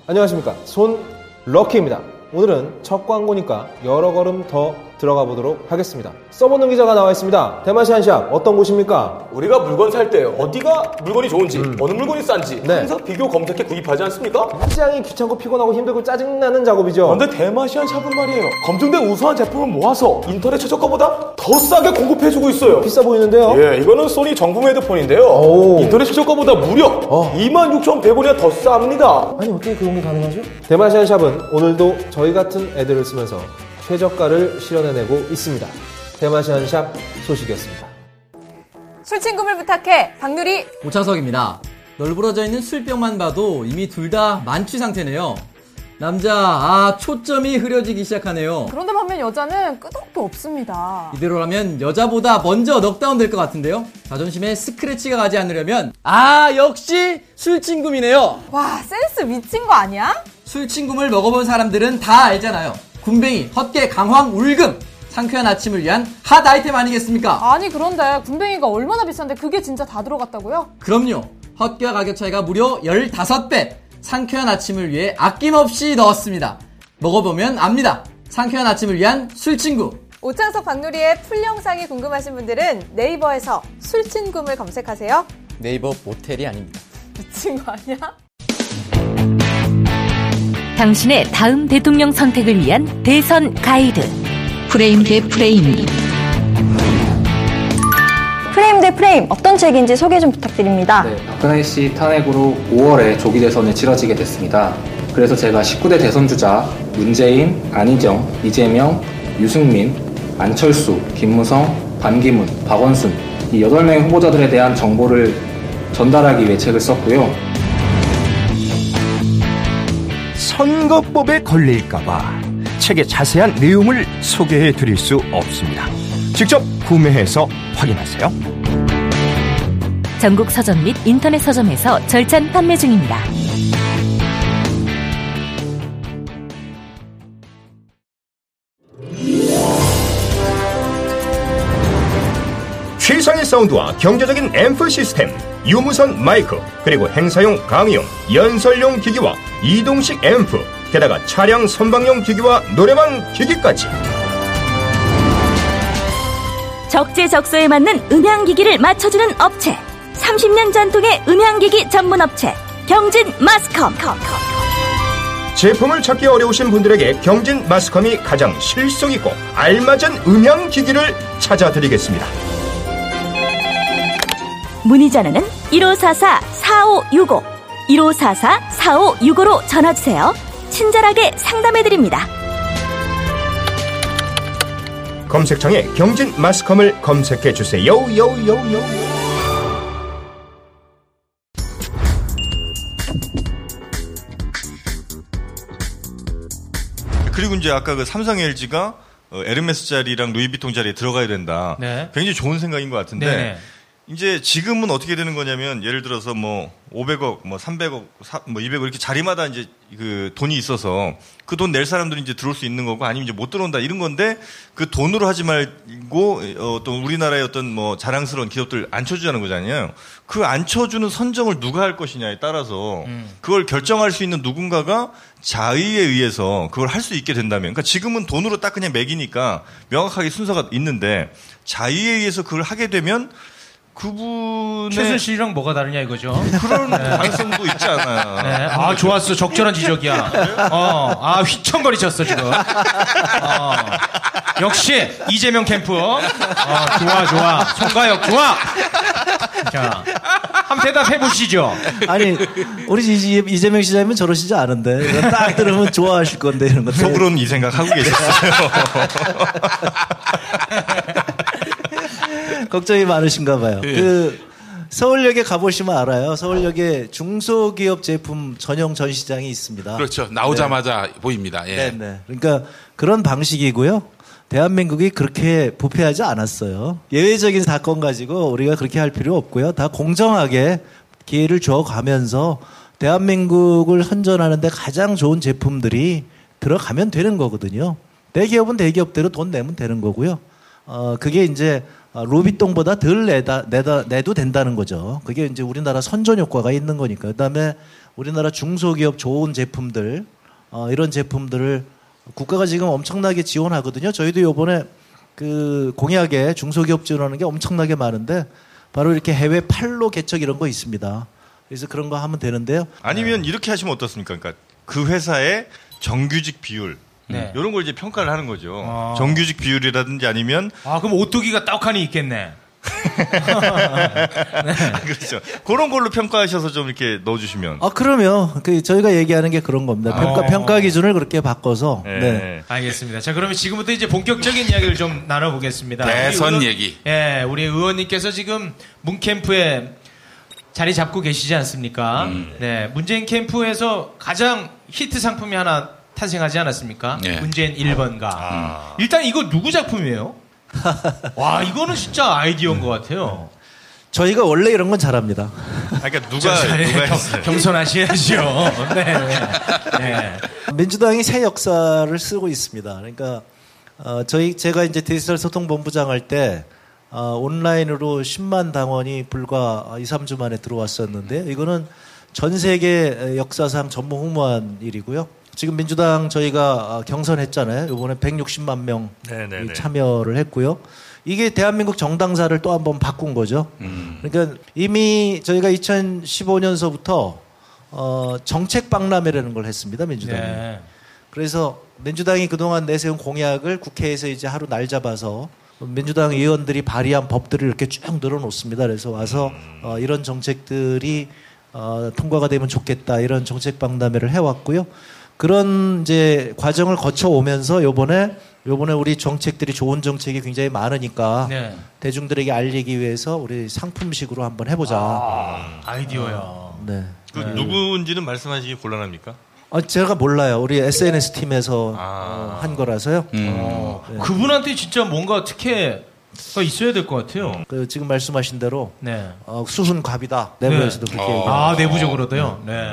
[SPEAKER 7] 안녕하십니까. 손 럭키입니다. 오늘은 첫 광고니까 여러 걸음 더 들어가 보도록 하겠습니다. 써보는 기자가 나와 있습니다. 대마시안샵 어떤 곳입니까?
[SPEAKER 8] 우리가 물건 살 때 어디가 물건이 좋은지 어느 물건이 싼지
[SPEAKER 7] 네.
[SPEAKER 8] 항상 비교 검색해 구입하지 않습니까?
[SPEAKER 7] 굉장히 귀찮고 피곤하고 힘들고 짜증나는 작업이죠.
[SPEAKER 8] 그런데 대마시안 샵은 말이에요 검증된 우수한 제품을 모아서 인터넷 최저가보다 더 싸게 공급해주고 있어요
[SPEAKER 7] 비싸 보이는데요.
[SPEAKER 8] 예, 이거는 소니 정품 헤드폰인데요
[SPEAKER 7] 오.
[SPEAKER 8] 인터넷 최저가보다 무려
[SPEAKER 7] 어.
[SPEAKER 8] 26,100원이나 더 쌉니다
[SPEAKER 7] 아니 어떻게 그런 게 가능하죠? 대마시안 샵은 오늘도 저희 같은 애들을 쓰면서 최저가를 실현해내고 있습니다. 대마시안 샵 소식이었습니다.
[SPEAKER 9] 술 친구를 부탁해 박누리
[SPEAKER 10] 오창석입니다. 널브러져 있는 술병만 봐도 이미 둘 다 만취 상태네요. 남자, 아, 초점이 흐려지기 시작하네요.
[SPEAKER 9] 그런데 반면 여자는 끄덕도 없습니다.
[SPEAKER 10] 이대로라면 여자보다 먼저 넉다운 될 것 같은데요? 자존심에 스크래치가 가지 않으려면, 아, 역시 술친굼이네요.
[SPEAKER 9] 와, 센스 미친 거 아니야?
[SPEAKER 10] 술친굼을 먹어본 사람들은 다 알잖아요. 굼벵이, 헛개, 강황, 울금. 상쾌한 아침을 위한 핫 아이템 아니겠습니까?
[SPEAKER 9] 아니, 그런데 굼벵이가 얼마나 비싼데 그게 진짜 다 들어갔다고요?
[SPEAKER 10] 그럼요. 헛개와 가격 차이가 무려 15배. 상쾌한 아침을 위해 아낌없이 넣었습니다. 먹어보면 압니다. 상쾌한 아침을 위한 술친구.
[SPEAKER 9] 오창석 박누리의 풀 영상이 궁금하신 분들은 네이버에서 술친굼을 검색하세요.
[SPEAKER 10] 네이버 모텔이 아닙니다.
[SPEAKER 9] 미친 거 아니야?
[SPEAKER 11] 당신의 다음 대통령 선택을 위한 대선 가이드. 프레임 대 프레임.
[SPEAKER 12] 프레임 대 프레임 어떤 책인지 소개 좀 부탁드립니다.
[SPEAKER 13] 네, 박근혜 씨 탄핵으로 5월에 조기 대선이 치러지게 됐습니다. 그래서 제가 19대 대선 주자 문재인, 안희정, 이재명, 유승민, 안철수, 김무성, 반기문, 박원순 이 8명의 후보자들에 대한 정보를 전달하기 위해 책을 썼고요.
[SPEAKER 14] 선거법에 걸릴까봐 책의 자세한 내용을 소개해 드릴 수 없습니다. 직접 구매해서 확인하세요.
[SPEAKER 11] 전국 서점 및 인터넷 서점에서 절찬 판매 중입니다.
[SPEAKER 14] 사운드와 경제적인 앰프 시스템, 유무선 마이크, 그리고 행사용 강의용, 연설용 기기와 이동식 앰프, 게다가 차량 선방용 기기와 노래방 기기까지.
[SPEAKER 11] 적재적소에 맞는 음향기기를 맞춰주는 업체. 30년 전통의 음향기기 전문 업체. 경진 마스컴.
[SPEAKER 14] 제품을 찾기 어려우신 분들에게 경진 마스컴이 가장 실속 있고 알맞은 음향 기기를 찾아드리겠습니다.
[SPEAKER 11] 문의 전화는 1544-4565, 1544-4565로 전화주세요. 친절하게 상담해드립니다.
[SPEAKER 14] 검색창에 경진 마스컴을 검색해 주세요. 요요요.
[SPEAKER 1] 그리고 이제 아까 그 삼성 LG가 어, 에르메스 자리랑 루이비통 자리에 들어가야 된다.
[SPEAKER 2] 네.
[SPEAKER 1] 굉장히 좋은 생각인 것 같은데
[SPEAKER 2] 네네.
[SPEAKER 1] 이제 지금은 어떻게 되는 거냐면 예를 들어서 뭐 500억, 뭐 300억, 사- 뭐 200억 이렇게 자리마다 이제 그 돈이 있어서 그 돈 낼 사람들이 이제 들어올 수 있는 거고 아니면 이제 못 들어온다 이런 건데 그 돈으로 하지 말고 어, 또 우리나라의 어떤 뭐 자랑스러운 기업들 앉혀주자는 거잖아요. 그 앉혀주는 선정을 누가 할 것이냐에 따라서 그걸 결정할 수 있는 누군가가 자의에 의해서 그걸 할 수 있게 된다면, 그러니까 지금은 돈으로 딱 그냥 매기니까 명확하게 순서가 있는데 자의에 의해서 그걸 하게 되면 그분의
[SPEAKER 2] 최순실이랑 뭐가 다르냐 이거죠.
[SPEAKER 1] 그런 가능성도 있지 않아요.
[SPEAKER 2] 네. 아 좋았어 적절한 지적이야. 어, 아 휘청거리셨어 지금. 어, 역시 이재명 캠프. 어, 좋아 좋아. 송가혁 좋아. 자, 한번 대답해 보시죠.
[SPEAKER 5] 아니 우리 이- 이재명 시장님은 저러시지 않은데 이거 딱 들으면 좋아하실 건데 이런 거
[SPEAKER 1] 속으로는 이 생각 하고 계셨어요.
[SPEAKER 5] 걱정이 많으신가 봐요.
[SPEAKER 3] 예.
[SPEAKER 5] 그 서울역에 가보시면 알아요. 서울역에 중소기업 제품 전용 전시장이 있습니다.
[SPEAKER 3] 그렇죠. 나오자마자 보입니다. 예.
[SPEAKER 5] 네, 네. 그러니까 그런 방식이고요. 대한민국이 그렇게 부패하지 않았어요. 예외적인 사건 가지고 우리가 그렇게 할 필요 없고요. 다 공정하게 기회를 줘 가면서 대한민국을 선전하는데 가장 좋은 제품들이 들어가면 되는 거거든요. 대기업은 대기업대로 돈 내면 되는 거고요. 어, 그게 이제 어, 루비똥보다 덜 내다, 내다, 내도 된다는 거죠. 그게 이제 우리나라 선전 효과가 있는 거니까. 그 다음에 우리나라 중소기업 좋은 제품들, 어, 이런 제품들을 국가가 지금 엄청나게 지원하거든요. 저희도 요번에 그 공약에 중소기업 지원하는 게 엄청나게 많은데 바로 이렇게 해외 팔로 개척 이런 거 있습니다. 그래서 그런 거 하면 되는데요.
[SPEAKER 1] 아니면 이렇게 하시면 어떻습니까? 그러니까 그 회사의 정규직 비율
[SPEAKER 2] 네.
[SPEAKER 1] 이런 걸 이제 평가를 하는 거죠.
[SPEAKER 2] 아.
[SPEAKER 1] 정규직 비율이라든지 아니면
[SPEAKER 2] 아 그럼 오뚜기가 떡하니 있겠네.
[SPEAKER 1] 그렇죠. 그런 걸로 평가하셔서 좀 이렇게 넣어주시면.
[SPEAKER 5] 아, 그러면 그 저희가 얘기하는 게 그런 겁니다. 평가,
[SPEAKER 2] 어.
[SPEAKER 5] 평가 기준을 그렇게 바꿔서. 네.
[SPEAKER 2] 알겠습니다. 자, 그러면 지금부터 이제 본격적인 이야기를 좀 나눠보겠습니다.
[SPEAKER 3] 대선
[SPEAKER 2] 우리 의원-
[SPEAKER 3] 얘기.
[SPEAKER 2] 예, 우리 의원님께서 지금 문캠프에 자리 잡고 계시지 않습니까? 네, 문재인 캠프에서 가장 히트 상품이 하나 탄생하지 않았습니까?
[SPEAKER 3] 네.
[SPEAKER 2] 문재인 1번가. 일단 이거 누구 작품이에요? 와, 이거는 진짜 아이디어인 것 같아요.
[SPEAKER 5] 저희가 원래 이런 건 잘합니다.
[SPEAKER 1] 그러니까 누가 누가
[SPEAKER 2] 겸-? 겸손하셔야죠. 네, 네. 네.
[SPEAKER 5] 민주당이 새 역사를 쓰고 있습니다. 그러니까 어, 저희 제가 이제 디지털 소통 본부장 할때 어, 온라인으로 10만 당원이 불과 2, 3주 만에 들어왔었는데 이거는 전 세계 역사상 전무 후무한 일이고요. 지금 민주당 저희가 어, 경선했잖아요. 이번에 160만 명
[SPEAKER 1] 네네네.
[SPEAKER 5] 참여를 했고요. 이게 대한민국 정당사를 또 한번 바꾼 거죠. 그러니까 이미 저희가 2015년서부터 어, 정책 박람회라는 걸 했습니다. 민주당이.
[SPEAKER 2] 네.
[SPEAKER 5] 그래서 민주당이 그동안 내세운 공약을 국회에서 이제 하루 날 잡아서 민주당 의원들이 발의한 법들을 이렇게 쭉 늘어놓습니다. 그래서 와서 어, 이런 정책들이 어, 통과가 되면 좋겠다 이런 정책 박람회를 해왔고요. 그런 이제 과정을 거쳐 오면서 요번에 요번에 우리 정책들이 좋은 정책이 굉장히 많으니까
[SPEAKER 2] 네.
[SPEAKER 5] 대중들에게 알리기 위해서 우리 상품식으로 한번 해보자.
[SPEAKER 2] 아 이디어야.
[SPEAKER 5] 네.
[SPEAKER 1] 그 누구인지는 말씀하시기 곤란합니까?
[SPEAKER 5] 어, 제가 몰라요. 우리 SNS 팀에서 어, 한 거라서요.
[SPEAKER 2] 어,
[SPEAKER 5] 네.
[SPEAKER 2] 그분한테 진짜 뭔가 특혜가 있어야 될 것 같아요.
[SPEAKER 5] 그 지금 말씀하신 대로
[SPEAKER 2] 네.
[SPEAKER 5] 어, 수순갑이다. 내부에서도 그렇게 얘기해요.
[SPEAKER 2] 아, 내부적으로도요? 네.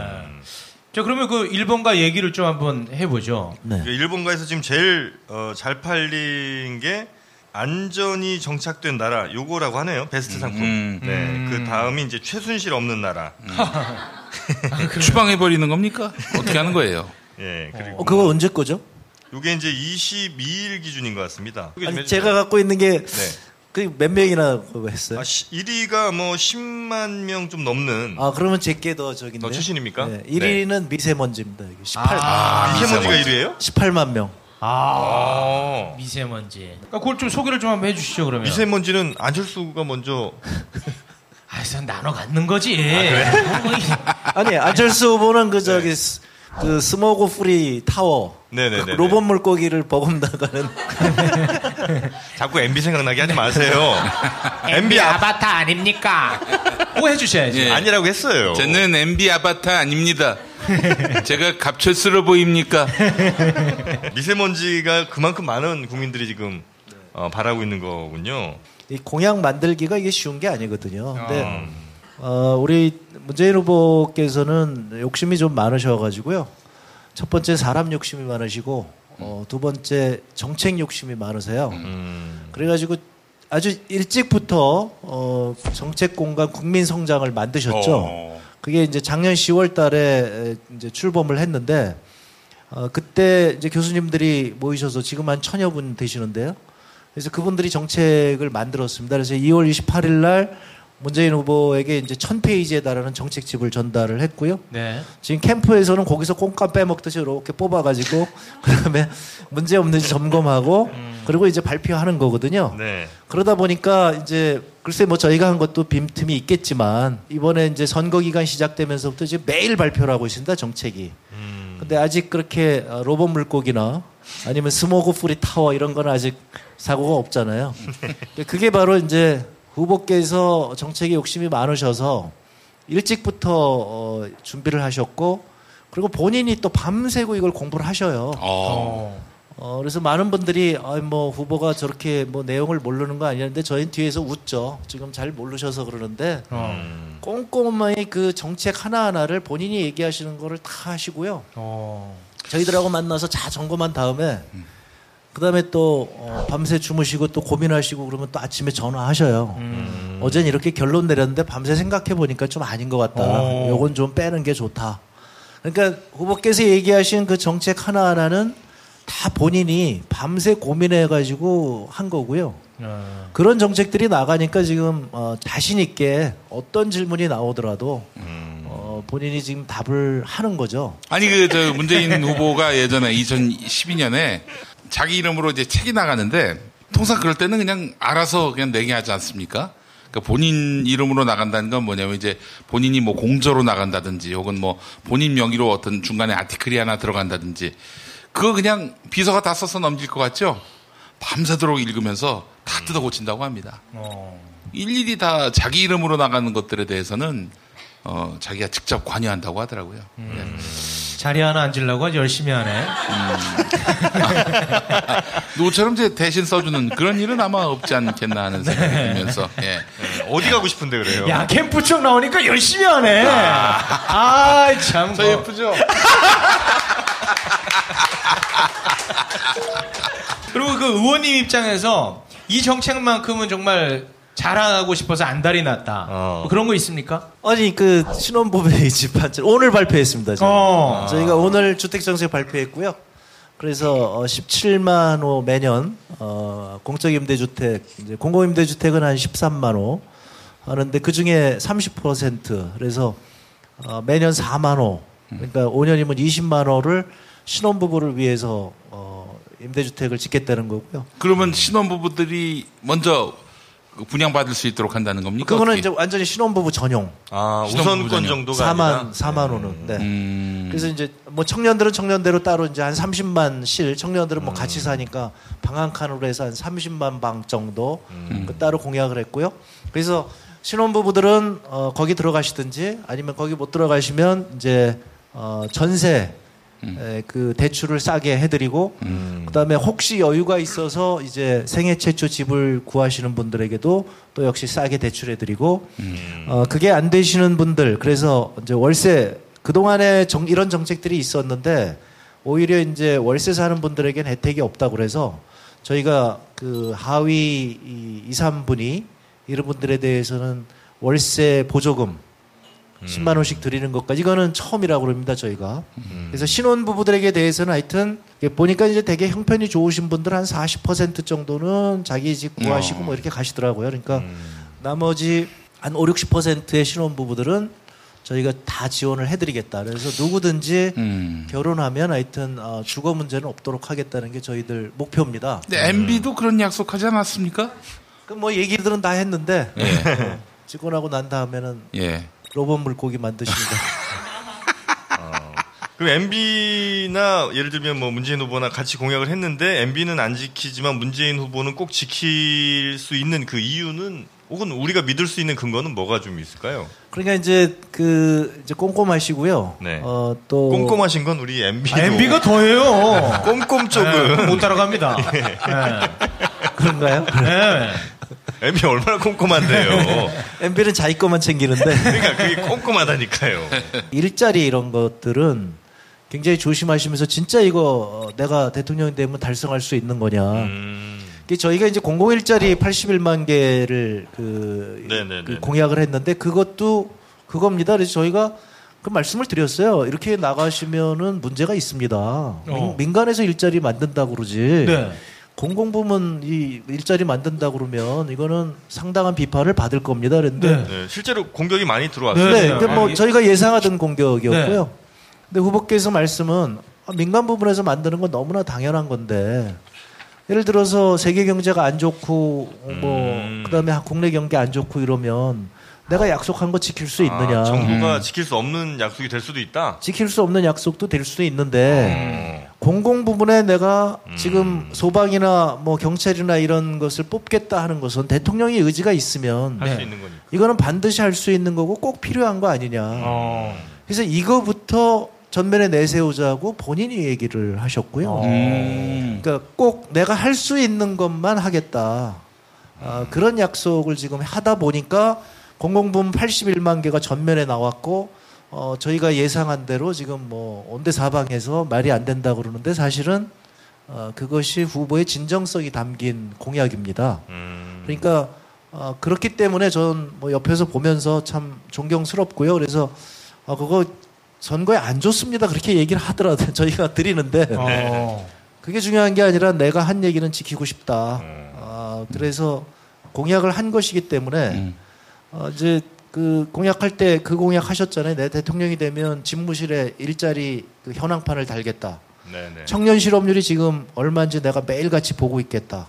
[SPEAKER 2] 자, 그러면 그 1번가 얘기를 좀 한번 해보죠.
[SPEAKER 5] 네.
[SPEAKER 1] 그 일본가에서 지금 제일 어, 잘 팔린 게 안전이 정착된 나라 요거라고 하네요. 베스트 상품.
[SPEAKER 3] 음.
[SPEAKER 1] 네. 그 다음이 이제 최순실 없는 나라.
[SPEAKER 3] 추방해 버리는 겁니까? 어떻게 하는 거예요?
[SPEAKER 1] 예. 그리고
[SPEAKER 5] 어, 그거 언제 거죠?
[SPEAKER 1] 요게 이제 22일 기준인 것 같습니다.
[SPEAKER 5] 아니. 제가 갖고 있는 게
[SPEAKER 1] 네.
[SPEAKER 5] 그 몇 명이나 그거 했어요?
[SPEAKER 1] 아, 1위가 뭐 10만 명 좀 넘는
[SPEAKER 5] 아, 그러면 제게 더 저긴데.
[SPEAKER 1] 더 최신입니까?
[SPEAKER 5] 네, 1위는 미세먼지입니다. 여기 18.
[SPEAKER 1] 아, 미세먼지가 1위예요?
[SPEAKER 5] 18만 명.
[SPEAKER 2] 아, 미세먼지. 그러니까 그걸 좀 소개를 좀 한번 해주시죠, 그러면.
[SPEAKER 1] 미세먼지는 안철수가 먼저
[SPEAKER 2] 아, 그래서 나눠 갖는 거지.
[SPEAKER 5] 아 니, 안철수 후보는 그 저기 스- 그 smog free tower.
[SPEAKER 1] 네네네.
[SPEAKER 5] 그 로봇 물고기를 버금가는
[SPEAKER 1] 자꾸 MB 생각나게 하지 마세요.
[SPEAKER 2] MB 아바타 아닙니까? 꼭 해주셔야죠.
[SPEAKER 3] 예.
[SPEAKER 1] 아니라고 했어요.
[SPEAKER 3] 저는 MB 아바타 아닙니다. 제가 갑철수로 보입니까?
[SPEAKER 1] 미세먼지가 그만큼 많은 국민들이 지금 어, 바라고 있는 거군요.
[SPEAKER 5] 이 공약 만들기가 이게 쉬운 게 아니거든요. 근데 어, 우리 문재인 후보께서는 욕심이 좀 많으셔가지고요. 첫 번째 사람 욕심이 많으시고 어, 두 번째 정책 욕심이 많으세요. 그래가지고 아주 일찍부터 어, 정책 공간 국민 성장을 만드셨죠.
[SPEAKER 3] 어.
[SPEAKER 5] 그게 이제 작년 10월달에 이제 출범을 했는데 어, 그때 이제 교수님들이 모이셔서 지금 한 천여 분 되시는데요. 그래서 그분들이 정책을 만들었습니다. 그래서 2월 28일 날 문재인 후보에게 이제 천 페이지에 달하는 정책집을 전달을 했고요.
[SPEAKER 2] 네.
[SPEAKER 5] 지금 캠프에서는 거기서 콩값 빼먹듯이 이렇게 뽑아가지고 그다음에 문제 없는지 점검하고 그리고 이제 발표하는 거거든요.
[SPEAKER 1] 네.
[SPEAKER 5] 그러다 보니까 이제 글쎄 뭐 저희가 한 것도 빈틈이 있겠지만 이번에 이제 선거 기간 시작되면서부터 이제 매일 발표를 하고 있습니다 정책이. 근데 아직 그렇게 어, 로봇 물고기나 아니면 smog free tower 이런 거는 아직 사고가 없잖아요. 근데 그게 바로 이제 후보께서 정책에 욕심이 많으셔서 일찍부터 어, 준비를 하셨고 그리고 본인이 또 밤새고 이걸 공부를 하셔요.
[SPEAKER 3] 어.
[SPEAKER 5] 어, 그래서 많은 분들이 아, 뭐 후보가 저렇게 뭐 내용을 모르는 거 아니었는데 저희는 뒤에서 웃죠. 지금 잘 모르셔서 그러는데
[SPEAKER 2] 어.
[SPEAKER 5] 꼼꼼하게 그 정책 하나하나를 본인이 얘기하시는 거를 다 하시고요.
[SPEAKER 2] 어.
[SPEAKER 5] 저희들하고 만나서 자 점검한 다음에 그다음에 또 어, 밤새 주무시고 또 고민하시고 그러면 또 아침에 전화하셔요. 어젠 이렇게 결론 내렸는데 밤새 생각해 보니까 좀 아닌 것 같다.
[SPEAKER 2] 어.
[SPEAKER 5] 요건 좀 빼는 게 좋다. 그러니까 후보께서 얘기하신 그 정책 하나하나는 다 본인이 밤새 고민해 가지고 한 거고요.
[SPEAKER 2] 어.
[SPEAKER 5] 그런 정책들이 나가니까 지금 어, 자신 있게 어떤 질문이 나오더라도 어, 본인이 지금 답을 하는 거죠.
[SPEAKER 3] 아니 그 저 문재인 후보가 예전에 2012년에 자기 이름으로 이제 책이 나가는데 통상 그럴 때는 그냥 알아서 그냥 내게 하지 않습니까? 그러니까 본인 이름으로 나간다는 건 뭐냐면 이제 본인이 뭐 공저로 나간다든지 혹은 뭐 본인 명의로 어떤 중간에 아티클이 하나 들어간다든지 그거 그냥 비서가 다 써서 넘길 것 같죠? 밤새도록 읽으면서 다 뜯어 고친다고 합니다.
[SPEAKER 2] 어.
[SPEAKER 3] 일일이 다 자기 이름으로 나가는 것들에 대해서는 어, 자기가 직접 관여한다고 하더라고요.
[SPEAKER 2] 음. 자리 하나 앉으려고 열심히 하네.
[SPEAKER 3] 노처럼 이제 대신 써주는 그런 일은 아마 없지 않겠나 하는 생각이
[SPEAKER 2] 네.
[SPEAKER 3] 들면서 예.
[SPEAKER 1] 어디 가고 싶은데 그래요?
[SPEAKER 2] 야 캠프 쪽 나오니까 열심히 하네. 아, 참.
[SPEAKER 3] 저 예쁘죠?
[SPEAKER 2] 그리고 그 의원님 입장에서 이 정책만큼은 정말 자랑하고 싶어서 안달이 났다. 뭐 그런 거 있습니까?
[SPEAKER 5] 아니 그 신혼부부의 집한채 오늘 발표했습니다. 저희가,
[SPEAKER 2] 어.
[SPEAKER 5] 저희가 오늘 주택 정책 발표했고요. 그래서 어, 17만 호 매년 어, 공적 임대주택 이제 공공 임대주택은 한 13만 호 하는데 그 중에 30% 그래서 어, 매년 4만 호 그러니까 5년이면 20만 호를 신혼부부를 위해서 어, 임대주택을 짓겠다는 거고요.
[SPEAKER 3] 그러면 신혼부부들이 먼저 그 분양받을 수 있도록 한다는 겁니까?
[SPEAKER 5] 그거는
[SPEAKER 3] 어떻게?
[SPEAKER 5] 이제 완전히 신혼부부 전용.
[SPEAKER 1] 아,
[SPEAKER 3] 신혼부부
[SPEAKER 1] 우선권
[SPEAKER 3] 전용.
[SPEAKER 1] 정도가
[SPEAKER 5] 4만
[SPEAKER 1] 아니라
[SPEAKER 5] 4만 호는. 네.
[SPEAKER 3] 음.
[SPEAKER 5] 그래서 이제 뭐 청년들은 청년대로 따로 이제 한 30만 실, 청년들은 뭐
[SPEAKER 1] 음.
[SPEAKER 5] 같이 사니까 방 한 칸으로 해서 한 30만 방 정도
[SPEAKER 1] 음.
[SPEAKER 5] 그 따로 공약을 했고요. 그래서 신혼부부들은 어, 거기 들어가시든지 아니면 거기 못 들어가시면 이제 어, 전세 에, 그 대출을 싸게 해드리고 그다음에 혹시 여유가 있어서 이제 생애 최초 집을 구하시는 분들에게도 또 역시 싸게 대출해드리고 어, 그게 안 되시는 분들 그래서 이제 월세 그 동안에 이런 정책들이 있었는데 오히려 이제 월세 사는 분들에게는 혜택이 없다고 그래서 저희가 그 하위 이 2, 3분이 이런 분들에 대해서는 월세 보조금 10만 원씩 드리는 것까지 이거는 처음이라고 그럽니다 저희가 그래서 신혼 부부들에게 대해서는 하여튼 보니까 이제 되게 형편이 좋으신 분들 한 40% 정도는 자기 집 구하시고
[SPEAKER 3] 어.
[SPEAKER 5] 뭐 이렇게 가시더라고요 그러니까 나머지 한 5, 60%의 신혼 부부들은 저희가 다 지원을 해드리겠다 그래서 누구든지
[SPEAKER 3] 음.
[SPEAKER 5] 결혼하면 하여튼 어, 주거 문제는 없도록 하겠다는 게 저희들 목표입니다.
[SPEAKER 3] 근데 MB도 그런 약속하지 않았습니까?
[SPEAKER 5] 그뭐 얘기들은 다 했는데
[SPEAKER 3] 예.
[SPEAKER 5] 어, 나고 난 다음에는
[SPEAKER 3] 예.
[SPEAKER 5] 로봇 물고기 만드십니다.
[SPEAKER 1] 그럼 MB나 예를 들면 뭐 문재인 후보나 같이 공약을 했는데 MB는 안 지키지만 문재인 후보는 꼭 지킬 수 있는 그 이유는 혹은 우리가 믿을 수 있는 근거는 뭐가 좀 있을까요?
[SPEAKER 5] 그러니까 이제 그 이제 꼼꼼하시고요.
[SPEAKER 1] 네.
[SPEAKER 5] 어, 또
[SPEAKER 1] 꼼꼼하신 건 우리 MB도
[SPEAKER 2] 아, MB가 더해요.
[SPEAKER 1] 꼼꼼 쪽은
[SPEAKER 2] 네, 못 따라갑니다.
[SPEAKER 1] 예.
[SPEAKER 5] 그런가요?
[SPEAKER 2] 네.
[SPEAKER 1] MB 얼마나 꼼꼼한데요.
[SPEAKER 5] MB는 자기 것만 챙기는데
[SPEAKER 1] 그러니까 그게 꼼꼼하다니까요.
[SPEAKER 5] 일자리 이런 것들은 굉장히 조심하시면서 진짜 이거 어, 내가 대통령이 되면 달성할 수 있는 거냐.
[SPEAKER 1] 음.
[SPEAKER 5] 그 저희가 이제 공공 일자리 81만 개를 그,
[SPEAKER 1] 네네네.
[SPEAKER 5] 그 공약을 했는데 그것도 그겁니다. 그래서 저희가 그 말씀을 드렸어요. 이렇게 나가시면은 문제가 있습니다. 민, 민간에서 일자리 만든다고 그러지.
[SPEAKER 2] 네.
[SPEAKER 5] 공공부문 이 일자리 만든다 그러면 이거는 상당한 비판을 받을 겁니다. 그런데
[SPEAKER 1] 네, 실제로 공격이 많이 들어왔어요.
[SPEAKER 5] 네, 근데 뭐
[SPEAKER 1] 아,
[SPEAKER 5] 저희가 예상하던 공격이었고요. 근데 후보께서 말씀은 아, 민간 부분에서 만드는 건 너무나 당연한 건데 예를 들어서 세계 경제가 안 좋고 뭐
[SPEAKER 1] 음.
[SPEAKER 5] 그다음에 국내 경제 안 좋고 이러면 내가 약속한 거 지킬 수 있느냐?
[SPEAKER 1] 아, 정부가 지킬 수 없는 약속이 될 수도 있다.
[SPEAKER 5] 지킬 수 없는 약속도 될 수도 있는데 공공 부분에 내가 지금 소방이나 뭐 경찰이나 이런 것을 뽑겠다 하는 것은 대통령의 의지가 있으면
[SPEAKER 1] 할수 있는 거니까.
[SPEAKER 5] 이거는 반드시 할 수 있는 거고 꼭 필요한 거 아니냐. 그래서 이거부터 전면에 내세우자고 본인이 얘기를 하셨고요.
[SPEAKER 3] 음.
[SPEAKER 5] 그러니까 꼭 내가 할 수 있는 것만 하겠다. 아, 그런 약속을 지금 하다 보니까 공공부문 81만 개가 전면에 나왔고 어, 저희가 예상한 대로 지금 뭐 온대사방에서 말이 안 된다 그러는데 사실은 어, 그것이 후보의 진정성이 담긴 공약입니다. 그러니까 어, 그렇기 때문에 저는 뭐 옆에서 보면서 참 존경스럽고요. 그래서 어, 그거 선거에 안 좋습니다. 그렇게 얘기를 하더라도 저희가 드리는데
[SPEAKER 2] 어.
[SPEAKER 5] 그게 중요한 게 아니라 내가 한 얘기는 지키고 싶다. 아, 그래서 공약을 한 것이기 때문에 어, 이제 그 공약할 때 그 공약 하셨잖아요. 내 대통령이 되면 집무실에 일자리 그 현황판을 달겠다.
[SPEAKER 1] 네네.
[SPEAKER 5] 청년 실업률이 지금 얼마인지 내가 매일같이 보고 있겠다.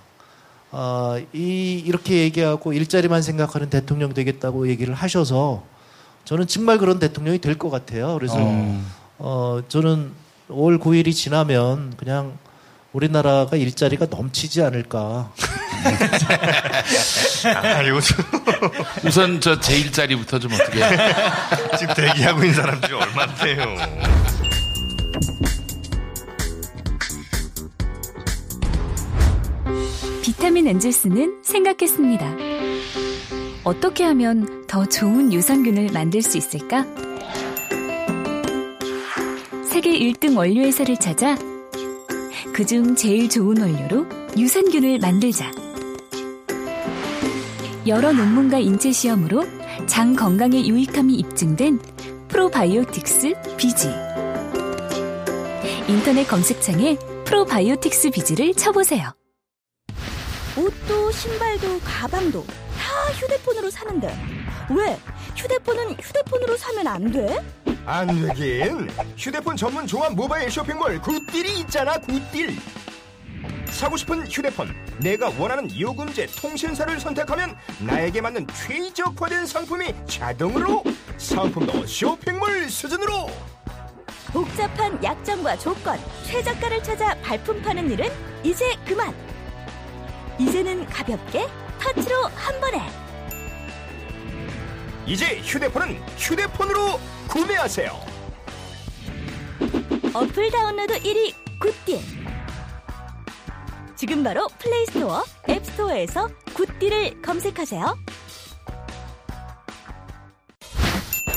[SPEAKER 5] 아, 이, 이렇게 얘기하고 일자리만 생각하는 대통령 되겠다고 얘기를 하셔서 저는 정말 그런 대통령이 될 것 같아요. 그래서 어, 저는 5월 9일이 지나면 그냥 우리나라가 일자리가 넘치지 않을까.
[SPEAKER 1] 아, 요즘
[SPEAKER 3] 우선 저 제1자리부터 좀 어떻게.
[SPEAKER 1] 지금 대기하고 있는 사람들이 얼마인데요.
[SPEAKER 11] 비타민 엔젤스는 생각했습니다. 어떻게 하면 더 좋은 유산균을 만들 수 있을까? 세계 1등 원료회사를 찾아 그중 제일 좋은 원료로 유산균을 만들자. 여러 논문과 인체 시험으로 장 건강에 유익함이 입증된 프로바이오틱스 비지. 인터넷 검색창에 프로바이오틱스 비지를 쳐보세요.
[SPEAKER 15] 옷도 신발도 가방도 다 휴대폰으로 사는데 왜 휴대폰은 휴대폰으로 사면 안 돼?
[SPEAKER 14] 안 되긴 휴대폰 전문 종합 모바일 쇼핑몰 굿딜이 있잖아 굿딜 사고 싶은 휴대폰 내가 원하는 요금제 통신사를 선택하면 나에게 맞는 최적화된 상품이 자동으로 상품도 쇼핑몰 수준으로
[SPEAKER 15] 복잡한 약정과 조건, 최저가를 찾아 발품 파는 일은 이제 그만. 이제는 가볍게 터치로 한 번에
[SPEAKER 14] 이제 휴대폰은 휴대폰으로 구매하세요
[SPEAKER 15] 어플 다운로드 1위 굿딜. 지금 바로 플레이스토어, 앱스토어에서 굿딜을 검색하세요.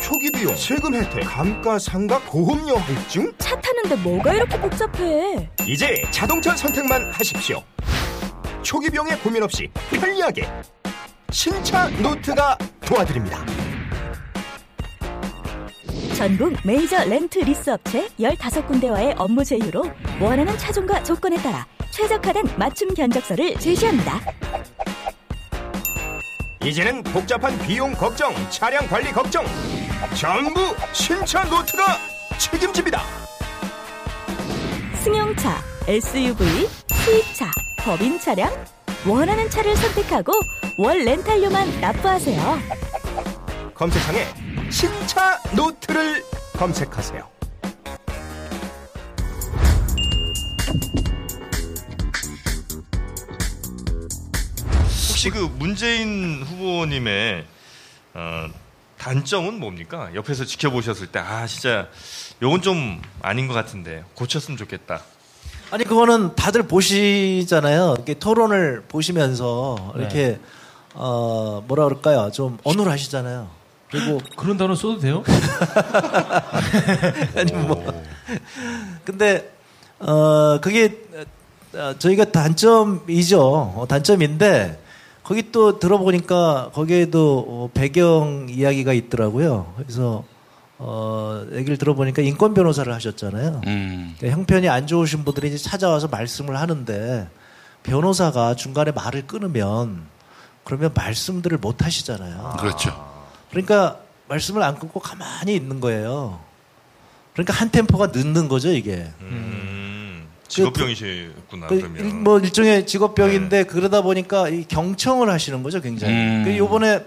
[SPEAKER 14] 초기 비용, 세금 혜택, 감가상각, 보험료 할증
[SPEAKER 15] 차 타는데 뭐가 이렇게 복잡해?
[SPEAKER 14] 이제 자동차 선택만 하십시오 초기 비용에 고민 없이 편리하게 신차 노트가 도와드립니다
[SPEAKER 15] 전국 메이저 렌트 리스 업체 15군데와의 업무 제휴로 원하는 차종과 조건에 따라 최적화된 맞춤 견적서를 제시합니다.
[SPEAKER 14] 이제는 복잡한 비용 걱정, 차량 관리 걱정 전부 신차 노트가 책임집니다
[SPEAKER 15] 승용차, SUV, 수입차, 법인 차량 원하는 차를 선택하고 월 렌탈료만 납부하세요.
[SPEAKER 14] 검색창에 신차 노트를 검색하세요
[SPEAKER 1] 혹시 그 문재인 후보님의 어, 단점은 뭡니까? 옆에서 지켜보셨을 때, 아, 진짜, 요건 좀 아닌 것 같은데, 고쳤으면 좋겠다.
[SPEAKER 5] 아니 그거는 다들 보시잖아요. 이렇게 토론을 보시면서
[SPEAKER 2] 네.
[SPEAKER 5] 이렇게 어 뭐라 그럴까요? 좀 어눌하시잖아요. 그리고
[SPEAKER 2] 그런 단어 써도 돼요?
[SPEAKER 5] 아니 뭐 근데 어 그게 어, 저희가 단점이죠. 어, 단점인데 거기 또 들어보니까 거기에도 어, 배경 이야기가 있더라고요. 그래서 어 얘기를 들어보니까 인권 변호사를 하셨잖아요.
[SPEAKER 3] 음.
[SPEAKER 5] 그러니까 형편이 안 좋으신 분들이 이제 찾아와서 말씀을 하는데 변호사가 중간에 말을 끊으면 그러면 말씀들을 못 하시잖아요.
[SPEAKER 3] 그렇죠.
[SPEAKER 5] 그러니까 말씀을 안 끊고 가만히 있는 거예요. 그러니까 한 템포가 늦는 거죠, 이게.
[SPEAKER 1] 음, 직업병이시구나,
[SPEAKER 5] 그
[SPEAKER 1] 그러면.
[SPEAKER 5] 일, 뭐 일종의 직업병인데 그러다 보니까 이 경청을 하시는 거죠, 굉장히.
[SPEAKER 1] 음.
[SPEAKER 5] 그 요번에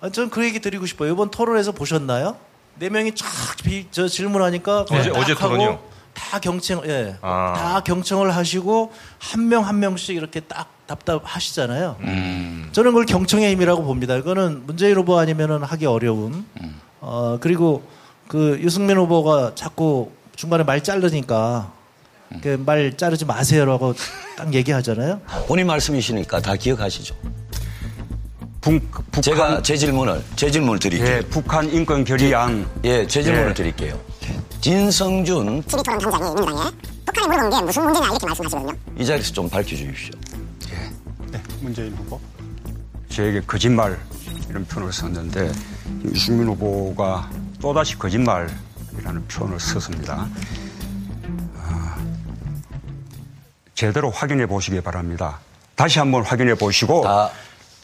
[SPEAKER 5] 아, 저는 그 얘기 드리고 싶어요. 이번 토론에서 보셨나요? 네 명이 쫙저 질문하니까
[SPEAKER 1] 어제-
[SPEAKER 5] 딱
[SPEAKER 1] 어제
[SPEAKER 5] 하고
[SPEAKER 1] 토론이요?
[SPEAKER 5] 다 경청, 예,
[SPEAKER 1] 아.
[SPEAKER 5] 다 경청을 하시고 한 명 한 명씩 이렇게 딱 답답하시잖아요.
[SPEAKER 3] 음.
[SPEAKER 5] 저는 그걸 경청의 힘이라고 봅니다. 이거는 문재인 후보 아니면은 하기 어려운. 어 그리고 그 유승민 후보가 자꾸 중간에 말 자르니까 그말 자르지 마세요라고 딱 얘기하잖아요.
[SPEAKER 16] 본인 말씀이시니까 다 기억하시죠? 제가 제 질문을 제 질문을 드릴게요.
[SPEAKER 17] 예, 북한 인권 결의안.
[SPEAKER 16] 예, 제 질문을
[SPEAKER 17] 예.
[SPEAKER 16] 드릴게요. 진성준
[SPEAKER 18] TV 토론 당장이 민주당에 북한이 물어본 게 무슨 문제냐 이렇게 말씀하시거든요.
[SPEAKER 16] 이 자리에서 좀 밝혀주십시오.
[SPEAKER 17] 네, 문재인 후보. 저에게 거짓말 이런 표현을 썼는데 유승민 후보가 또다시 거짓말이라는 표현을 썼습니다. 아, 제대로 확인해 보시기 바랍니다. 다시 한번 확인해 보시고.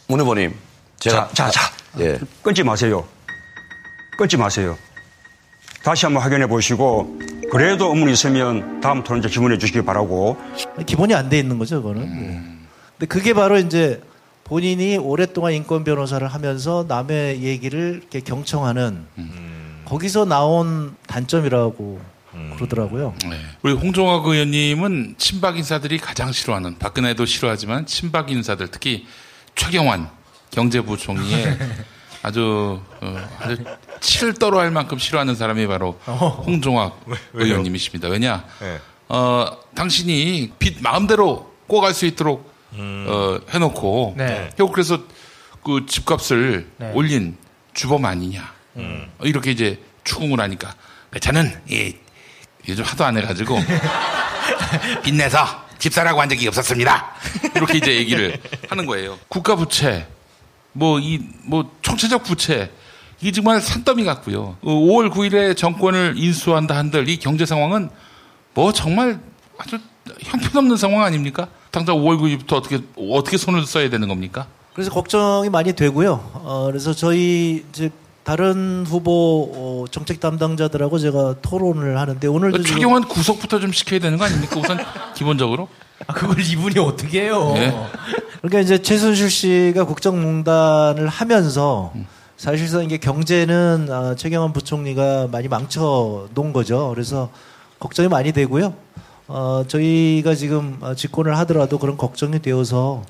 [SPEAKER 16] 문 후보님, 제가
[SPEAKER 17] 자, 자, 자.
[SPEAKER 16] 예.
[SPEAKER 17] 끊지 마세요. 끊지 마세요. 다시 한번 확인해 보시고 그래도 의문이 있으면 다음 토론제 질문해 주시기 바라고.
[SPEAKER 5] 기본이 안 돼 있는 거죠, 그거는.
[SPEAKER 16] 음.
[SPEAKER 5] 근데 그게 바로 이제 본인이 오랫동안 인권 변호사를 하면서 남의 얘기를 이렇게 경청하는 거기서 나온 단점이라고 그러더라고요.
[SPEAKER 3] 우리 홍종학 의원님은 친박 인사들이 가장 싫어하는 박근혜도 싫어하지만 친박 인사들 특히 최경환 경제부총리의 아주 어, 아주 치를 떨어할 만큼 싫어하는 사람이 바로 홍종학
[SPEAKER 1] 왜요?
[SPEAKER 3] 의원님이십니다. 왜냐?
[SPEAKER 1] 네.
[SPEAKER 3] 어, 당신이 빚 마음대로 꿔갈 수 있도록
[SPEAKER 1] 음.
[SPEAKER 3] 어, 해놓고
[SPEAKER 2] 네.
[SPEAKER 3] 형 그래서 그 집값을
[SPEAKER 2] 네.
[SPEAKER 3] 올린 주범 아니냐
[SPEAKER 1] 음.
[SPEAKER 3] 어, 이렇게 이제 추궁을 하니까 저는 이 요즘 하도 안 해가지고 빚내서 집 사라고 한 적이 없었습니다. 이렇게 이제 얘기를 하는 거예요. 국가 부채, 뭐 이 뭐 총체적 부채 이게 정말 산더미 같고요. 5월 9일에 정권을 인수한다 한들 이 경제 상황은 뭐 정말 아주 형편없는 상황 아닙니까? 당장 5월 9일부터 어떻게 어떻게 손을 써야 되는 겁니까?
[SPEAKER 5] 그래서 걱정이 많이 되고요. 어, 그래서 저희 이제 다른 후보 어, 정책 담당자들하고 제가 토론을 하는데 오늘도
[SPEAKER 3] 최경환 구속부터 좀 시켜야 되는 거 아닙니까? 우선 기본적으로.
[SPEAKER 2] 아, 그걸 이분이 어떻게 해요?
[SPEAKER 3] 네.
[SPEAKER 5] 그러니까 이제 최순실 씨가 국정농단을 하면서
[SPEAKER 3] 음.
[SPEAKER 5] 사실상 이게 경제는 아, 최경환 부총리가 많이 망쳐 놓은 거죠. 그래서 걱정이 많이 되고요. 어, 저희가 지금 어, 집권을 하더라도 그런 걱정이 되어서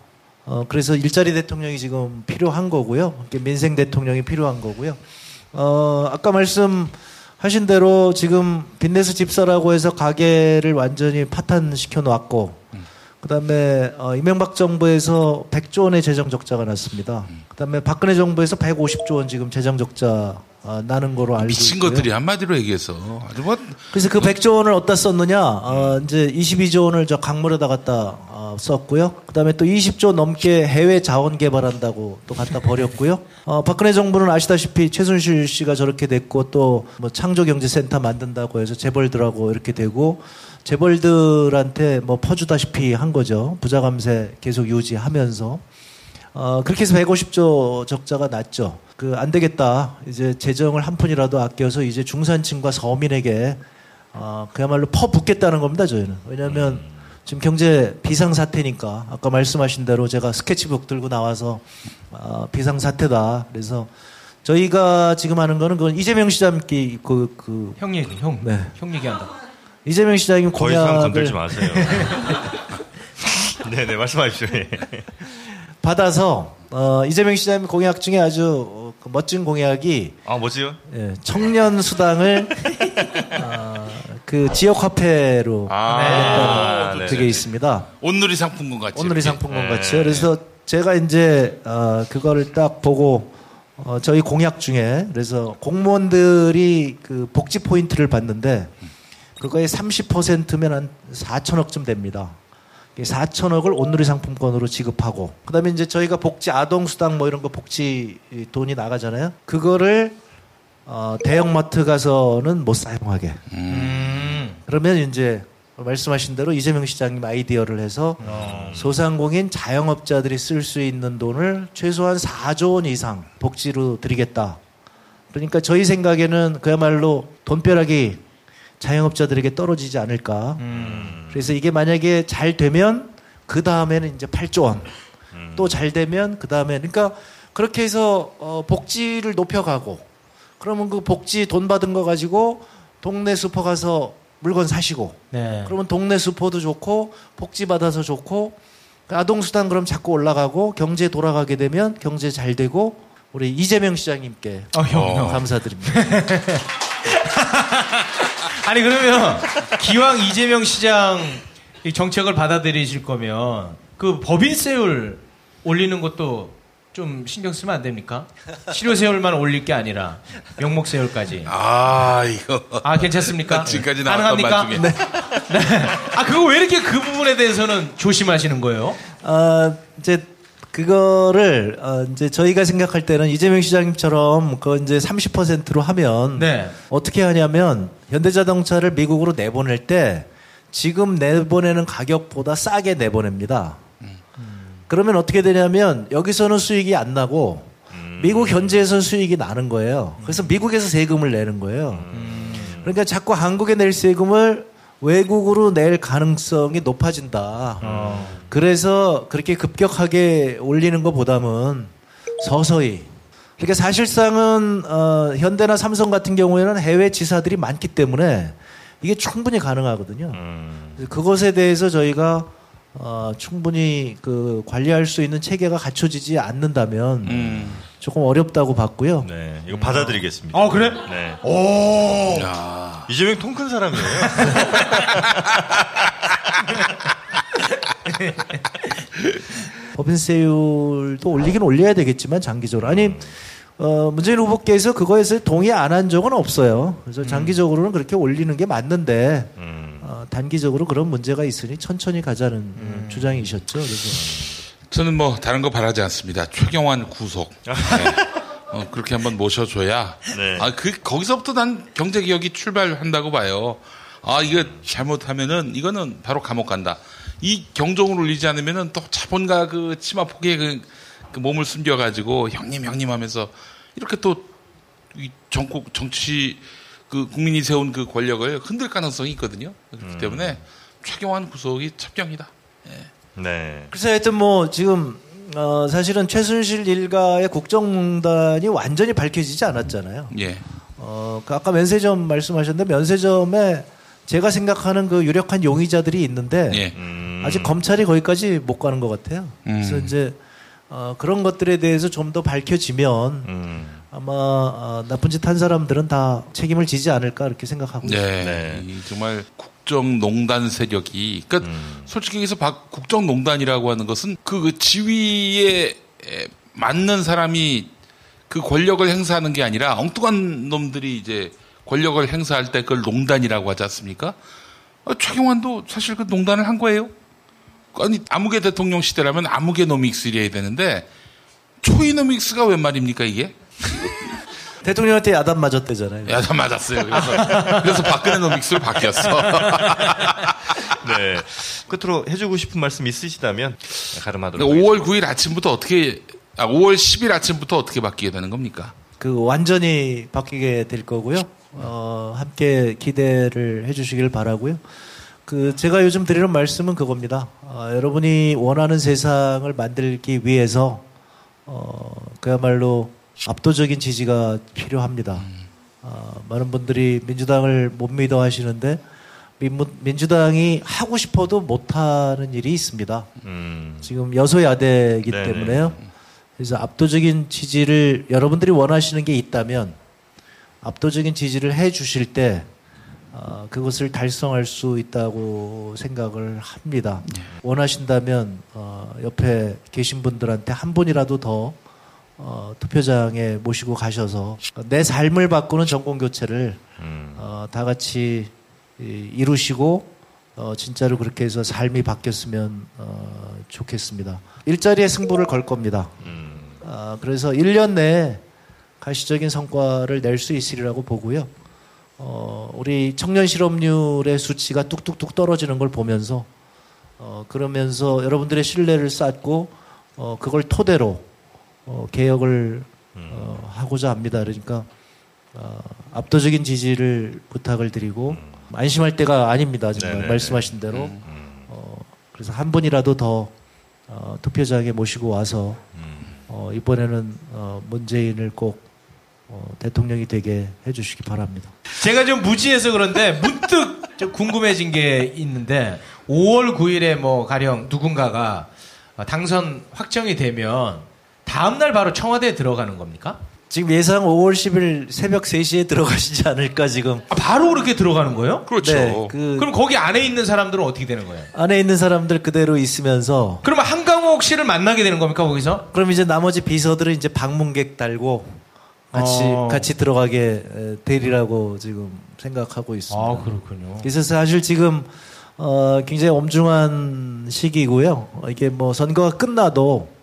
[SPEAKER 5] 어, 그래서 일자리 대통령이 지금 필요한 거고요. 민생 대통령이 필요한 거고요. 어, 아까 말씀하신 대로 지금 빚내서 집사라고 해서 가게를 완전히 파탄시켜 놨고 그다음에 어, 이명박 정부에서 100조 원의 재정 적자가 났습니다. 그다음에 박근혜 정부에서 150조 원 지금 재정 적자 어, 나는 거로 알고
[SPEAKER 3] 미친
[SPEAKER 5] 있고요.
[SPEAKER 3] 것들이 한마디로 얘기해서 아주 뭐
[SPEAKER 5] 그래서 그 100조 원을 어디다 썼느냐? 어, 이제 22조 원을 저 강물에다 갖다 어, 썼고요. 그다음에 또 20조 넘게 해외 자원 개발한다고 또 갖다 버렸고요. 어, 박근혜 정부는 아시다시피 최순실 씨가 저렇게 됐고 또 뭐 창조경제센터 만든다고 해서 재벌들하고 이렇게 되고 재벌들한테 뭐 퍼주다시피 한 거죠. 부자 감세 계속 유지하면서. 어, 그렇게 해서 150조 적자가 났죠. 그, 안 되겠다. 이제 재정을 한 푼이라도 아껴서 이제 중산층과 서민에게, 어, 그야말로 퍼붓겠다는 겁니다, 저희는. 왜냐면 지금 경제 비상 사태니까, 아까 말씀하신 대로 제가 스케치북 들고 나와서, 어, 비상 사태다. 그래서 저희가 지금 하는 거는 그건 이재명 시장께 그, 그,
[SPEAKER 2] 형 얘기, 형.
[SPEAKER 5] 네.
[SPEAKER 2] 형 얘기한다.
[SPEAKER 5] 이재명 시장님
[SPEAKER 1] 더 이상
[SPEAKER 5] 공약을
[SPEAKER 1] 건들지 마세요. 네네, 말씀하십시오. 예.
[SPEAKER 5] 받아서, 어, 이재명 시장님 공약 중에 아주 어, 그 멋진 공약이
[SPEAKER 1] 아, 뭐지요?
[SPEAKER 5] 예, 청년 수당을 어, 그 지역 화폐로
[SPEAKER 3] 아,
[SPEAKER 5] 하겠다는
[SPEAKER 3] 네.
[SPEAKER 5] 그게 있습니다.
[SPEAKER 3] 온누리 상품권 같이.
[SPEAKER 5] 온누리. 상품권
[SPEAKER 3] 네.
[SPEAKER 5] 같이요. 그래서 제가 이제 어, 그거를 딱 보고 어, 저희 공약 중에 그래서 공무원들이 그 복지 포인트를 받는데 그거의 30%면 한 4천억쯤 됩니다. 4천억을 온누리 상품권으로 지급하고 그다음에 이제 저희가 복지 아동 수당 뭐 이런 거 복지 돈이 나가잖아요. 그거를 어, 대형마트 가서는 못 사용하게.
[SPEAKER 2] 음.
[SPEAKER 5] 그러면 이제 말씀하신 대로 이재명 시장님 아이디어를 해서 소상공인 자영업자들이 쓸 수 있는 돈을 최소한 4조 원 이상 복지로 드리겠다. 그러니까 저희 생각에는 그야말로 돈벼락이 자영업자들에게 떨어지지 않을까. 그래서 이게 만약에 잘 되면 그 다음에는 이제 8조 원. 또잘 되면 그 다음에 그러니까 그렇게 해서 어, 복지를 높여가고 그러면 그 복지 돈 받은 거 가지고 동네 슈퍼 가서 물건 사시고
[SPEAKER 2] 네.
[SPEAKER 5] 그러면 동네 슈퍼도 좋고 복지 받아서 좋고 아동 수당 그럼 자꾸 올라가고 경제 돌아가게 되면 경제 잘 되고 우리 이재명 시장님께
[SPEAKER 2] 어, 형, 형.
[SPEAKER 5] 감사드립니다.
[SPEAKER 2] 아니 그러면 기왕 이재명 시장 이 정책을 받아들이실 거면 그 법인세율 올리는 것도 좀 신경 쓰면 안 됩니까? 치료세율만 올릴 게 아니라 명목세율까지.
[SPEAKER 3] 아 이거.
[SPEAKER 2] 아 괜찮습니까?
[SPEAKER 3] 지금까지 나왔던
[SPEAKER 2] 가능합니까?
[SPEAKER 3] 말 중에.
[SPEAKER 2] 네. 아 그거 왜 이렇게 그 부분에 대해서는 조심하시는 거예요?
[SPEAKER 5] 어, 이제 그거를 어, 이제 저희가 생각할 때는 이재명 시장님처럼 그 이제 30%로 하면
[SPEAKER 2] 네.
[SPEAKER 5] 어떻게 하냐면 현대자동차를 미국으로 내보낼 때 지금 내보내는 가격보다 싸게 내보냅니다. 그러면 어떻게 되냐면 여기서는 수익이 안 나고 미국 현지에서 수익이 나는 거예요. 그래서 미국에서 세금을 내는 거예요. 그러니까 자꾸 한국에 낼 세금을 외국으로 낼 가능성이 높아진다. 그래서 그렇게 급격하게 올리는 것보다는 서서히. 그러니까 사실상은 어, 현대나 삼성 같은 경우에는 해외 지사들이 많기 때문에 이게 충분히 가능하거든요. 그래서 그것에 대해서 저희가 어, 충분히 그 관리할 수 있는 체계가 갖춰지지 않는다면 조금 어렵다고 봤고요.
[SPEAKER 1] 네, 이거 받아들이겠습니다.
[SPEAKER 2] 어, 그래?
[SPEAKER 1] 네.
[SPEAKER 2] 오.
[SPEAKER 1] 이재명 통 큰 사람이에요.
[SPEAKER 5] 법인세율도 올리긴 올려야 되겠지만 장기적으로 아니 어, 문재인 후보께서 그거에서 동의 안 한 적은 없어요. 그래서 장기적으로는 그렇게 올리는 게 맞는데 어, 단기적으로 그런 문제가 있으니 천천히 가자는 음, 주장이셨죠. 그래서
[SPEAKER 3] 저는 뭐 다른 거 바라지 않습니다. 최경환 구속. 네. 어, 그렇게 한번 모셔줘야.
[SPEAKER 1] 네.
[SPEAKER 3] 아, 그, 거기서부터 난 경제개혁이 출발한다고 봐요. 아, 이거 잘못하면은 이거는 바로 감옥 간다. 이 경종을 울리지 않으면은 또 자본가 그 치마 폭에 그, 그 몸을 숨겨가지고 형님, 형님 하면서 이렇게 또 이 정국, 정치 그 국민이 세운 그 권력을 흔들 가능성이 있거든요. 그렇기 때문에 최경환 구속이 첩경이다.
[SPEAKER 1] 네.
[SPEAKER 5] 그래서 하여튼 뭐 지금 어, 사실은 최순실 일가의 국정농단이 완전히 밝혀지지 않았잖아요.
[SPEAKER 3] 예.
[SPEAKER 5] 어, 그 아까 면세점 말씀하셨는데 면세점에 제가 생각하는 그 유력한 용의자들이 있는데
[SPEAKER 3] 예.
[SPEAKER 5] 아직 검찰이 거기까지 못 가는 것 같아요. 그래서
[SPEAKER 3] 음.
[SPEAKER 5] 이제 어, 그런 것들에 대해서 좀 더 밝혀지면 아마 어, 나쁜 짓 한 사람들은 다 책임을 지지 않을까 이렇게 생각하고 있습니다.
[SPEAKER 3] 네. 이 정말 국 정농단 세력이, 그러니까
[SPEAKER 5] 음.
[SPEAKER 3] 솔직히 얘기해서 박- 국정농단이라고 하는 것은 그 지위에 에, 맞는 사람이 그 권력을 행사하는 게 아니라 엉뚱한 놈들이 이제 권력을 행사할 때 그걸 농단이라고 하지 않습니까? 어, 최경환도 사실 그 농단을 한 거예요. 아니 아무개 대통령 시대라면 아무개 노믹스 이래야 되는데 초이노믹스가 웬 말입니까 이게?
[SPEAKER 5] 대통령한테 야단 맞았대잖아요.
[SPEAKER 3] 야단 맞았어요. 그래서, 그래서 박근혜 노믹스로 바뀌었어.
[SPEAKER 1] 네. 끝으로 해주고 싶은 말씀 있으시다면 가름하도록
[SPEAKER 3] 5월 9일 아침부터 어떻게, 아, 5월 10일 아침부터 어떻게 바뀌게 되는 겁니까?
[SPEAKER 5] 그 완전히 바뀌게 될 거고요. 어, 함께 기대를 해주시길 바라고요. 그 제가 요즘 드리는 말씀은 그겁니다. 어, 여러분이 원하는 세상을 만들기 위해서 어, 그야말로 압도적인 지지가 필요합니다. 어, 많은 분들이 민주당을 못 믿어 하시는데 민주당이 하고 싶어도 못하는 일이 있습니다.
[SPEAKER 1] 음.
[SPEAKER 5] 지금 여소야대이기
[SPEAKER 1] 네네.
[SPEAKER 5] 때문에요. 그래서 압도적인 지지를 여러분들이 원하시는 게 있다면 압도적인 지지를 해 주실 때 어, 그것을 달성할 수 있다고 생각을 합니다. 원하신다면 어, 옆에 계신 분들한테 한 분이라도 더 어, 투표장에 모시고 가셔서 내 삶을 바꾸는 정권 교체를 어, 다 같이 이, 이 루시고 어, 진짜로 그렇게 해서 삶이 바뀌었으면 어, 좋겠습니다. 일자리에 승부를 걸 겁니다. 아, 그래서 1년 내에 가시적인 성과를 낼 수 있으리라고 보고요. 어, 우리 청년 실업률의 수치가 뚝뚝뚝 떨어지는 걸 보면서 어, 그러면서 여러분들의 신뢰를 쌓고 어, 그걸 토대로 어, 개혁을 어, 하고자 합니다. 그러니까 어, 압도적인 지지를 부탁을 드리고 안심할 때가 아닙니다. 정말
[SPEAKER 1] 네네네.
[SPEAKER 5] 말씀하신 대로 어, 그래서 한 분이라도 더 어, 투표장에 모시고 와서 어, 이번에는 어, 문재인을 꼭 어, 대통령이 되게 해주시기 바랍니다.
[SPEAKER 2] 제가 좀 무지해서 그런데 문득 좀 궁금해진 게 있는데 5월 9일에 뭐 가령 누군가가 어, 당선 확정이 되면 다음 날 바로 청와대에 들어가는 겁니까?
[SPEAKER 5] 지금 예상 5월 10일 새벽 3시에 들어가시지 않을까 지금.
[SPEAKER 2] 아, 바로 그렇게 들어가는 거예요?
[SPEAKER 3] 그렇죠.
[SPEAKER 5] 네, 그
[SPEAKER 2] 그럼 거기 안에 있는 사람들은 어떻게 되는 거예요?
[SPEAKER 5] 안에 있는 사람들 그대로 있으면서
[SPEAKER 2] 그러면 한강옥 씨를 만나게 되는 겁니까 거기서?
[SPEAKER 5] 그럼 이제 나머지 비서들은 이제 방문객 달고 같이
[SPEAKER 2] 어.
[SPEAKER 5] 같이 들어가게 에, 되리라고 지금 생각하고 있습니다.
[SPEAKER 2] 아 그렇군요.
[SPEAKER 5] 그래서 사실 지금 어, 굉장히 엄중한 시기고요. 어, 이게 뭐 선거가 끝나도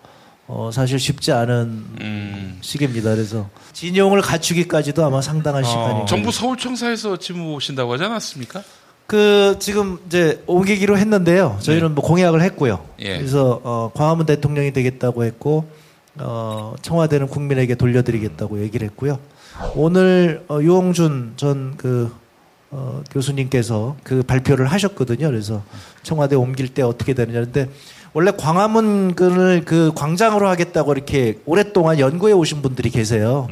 [SPEAKER 5] 어, 사실 쉽지 않은
[SPEAKER 3] 음.
[SPEAKER 5] 시기입니다. 그래서 진용을 갖추기까지도 아마 상당한 시간이
[SPEAKER 3] 정부 서울청사에서 지무 오신다고 하지 않았습니까?
[SPEAKER 5] 그 지금 이제 옮기기로 했는데요. 저희는 뭐 공약을 했고요.
[SPEAKER 3] 예.
[SPEAKER 5] 그래서 어, 광화문 대통령이 되겠다고 했고 어, 청와대는 국민에게 돌려드리겠다고 얘기를 했고요. 오늘 어, 유홍준 전그 어, 교수님께서 그 발표를 하셨거든요. 그래서 청와대 옮길 때 어떻게 되느냐. 근데 원래 광화문을 그 광장으로 하겠다고 이렇게 오랫동안 연구해 오신 분들이 계세요.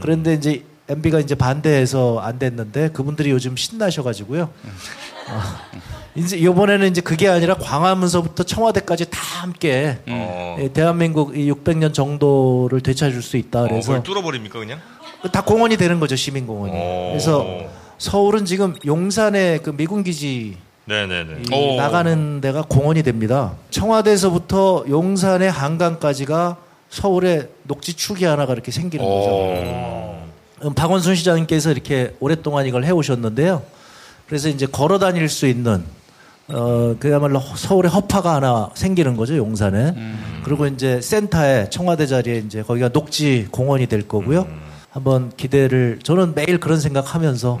[SPEAKER 5] 그런데 이제 MB가 이제 반대해서 안 됐는데 그분들이 요즘 신나셔가지고요. 어, 이제 이번에는 이제 그게 아니라 광화문서부터 청와대까지 다 함께
[SPEAKER 1] 어.
[SPEAKER 5] 예, 대한민국 이 600년 정도를 되찾을 수 있다.
[SPEAKER 1] 어,
[SPEAKER 5] 그래서
[SPEAKER 1] 그걸 뚫어버립니까 그냥?
[SPEAKER 5] 다 공원이 되는 거죠 시민공원이.
[SPEAKER 1] 어.
[SPEAKER 5] 그래서 서울은 지금 용산에 그 미군 기지
[SPEAKER 1] 네네네.
[SPEAKER 5] 이 나가는 데가 공원이 됩니다. 청와대에서부터 용산의 한강까지가 서울의 녹지 축이 하나가 이렇게 생기는 거죠. 음, 박원순 시장님께서 이렇게 오랫동안 이걸 해오셨는데요. 그래서 이제 걸어 다닐 수 있는 어, 그야말로 허- 서울의 허파가 하나 생기는 거죠, 용산에. 그리고 이제 센터에, 청와대 자리에 이제 거기가 녹지 공원이 될 거고요. 한번 기대를, 저는 매일 그런 생각 하면서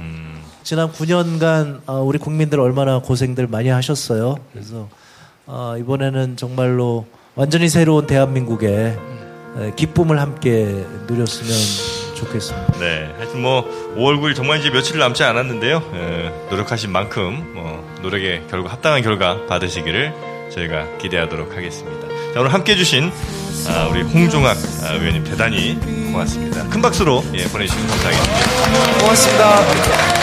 [SPEAKER 5] 지난 9년간 어, 우리 국민들 얼마나 고생들 많이 하셨어요. 그래서 어, 이번에는 정말로 완전히 새로운 대한민국의 에, 기쁨을 함께 누렸으면 좋겠습니다.
[SPEAKER 1] 네, 하여튼 뭐 5월 9일 정말 이제 며칠 남지 않았는데요. 에, 노력하신 만큼 뭐, 노력의 결과 합당한 결과 받으시기를 저희가 기대하도록 하겠습니다. 자, 오늘 함께 해주신 아, 우리 홍종학 아, 의원님 대단히 고맙습니다. 큰 박수로 예, 보내주시면 감사하겠습니다.
[SPEAKER 7] 고맙습니다.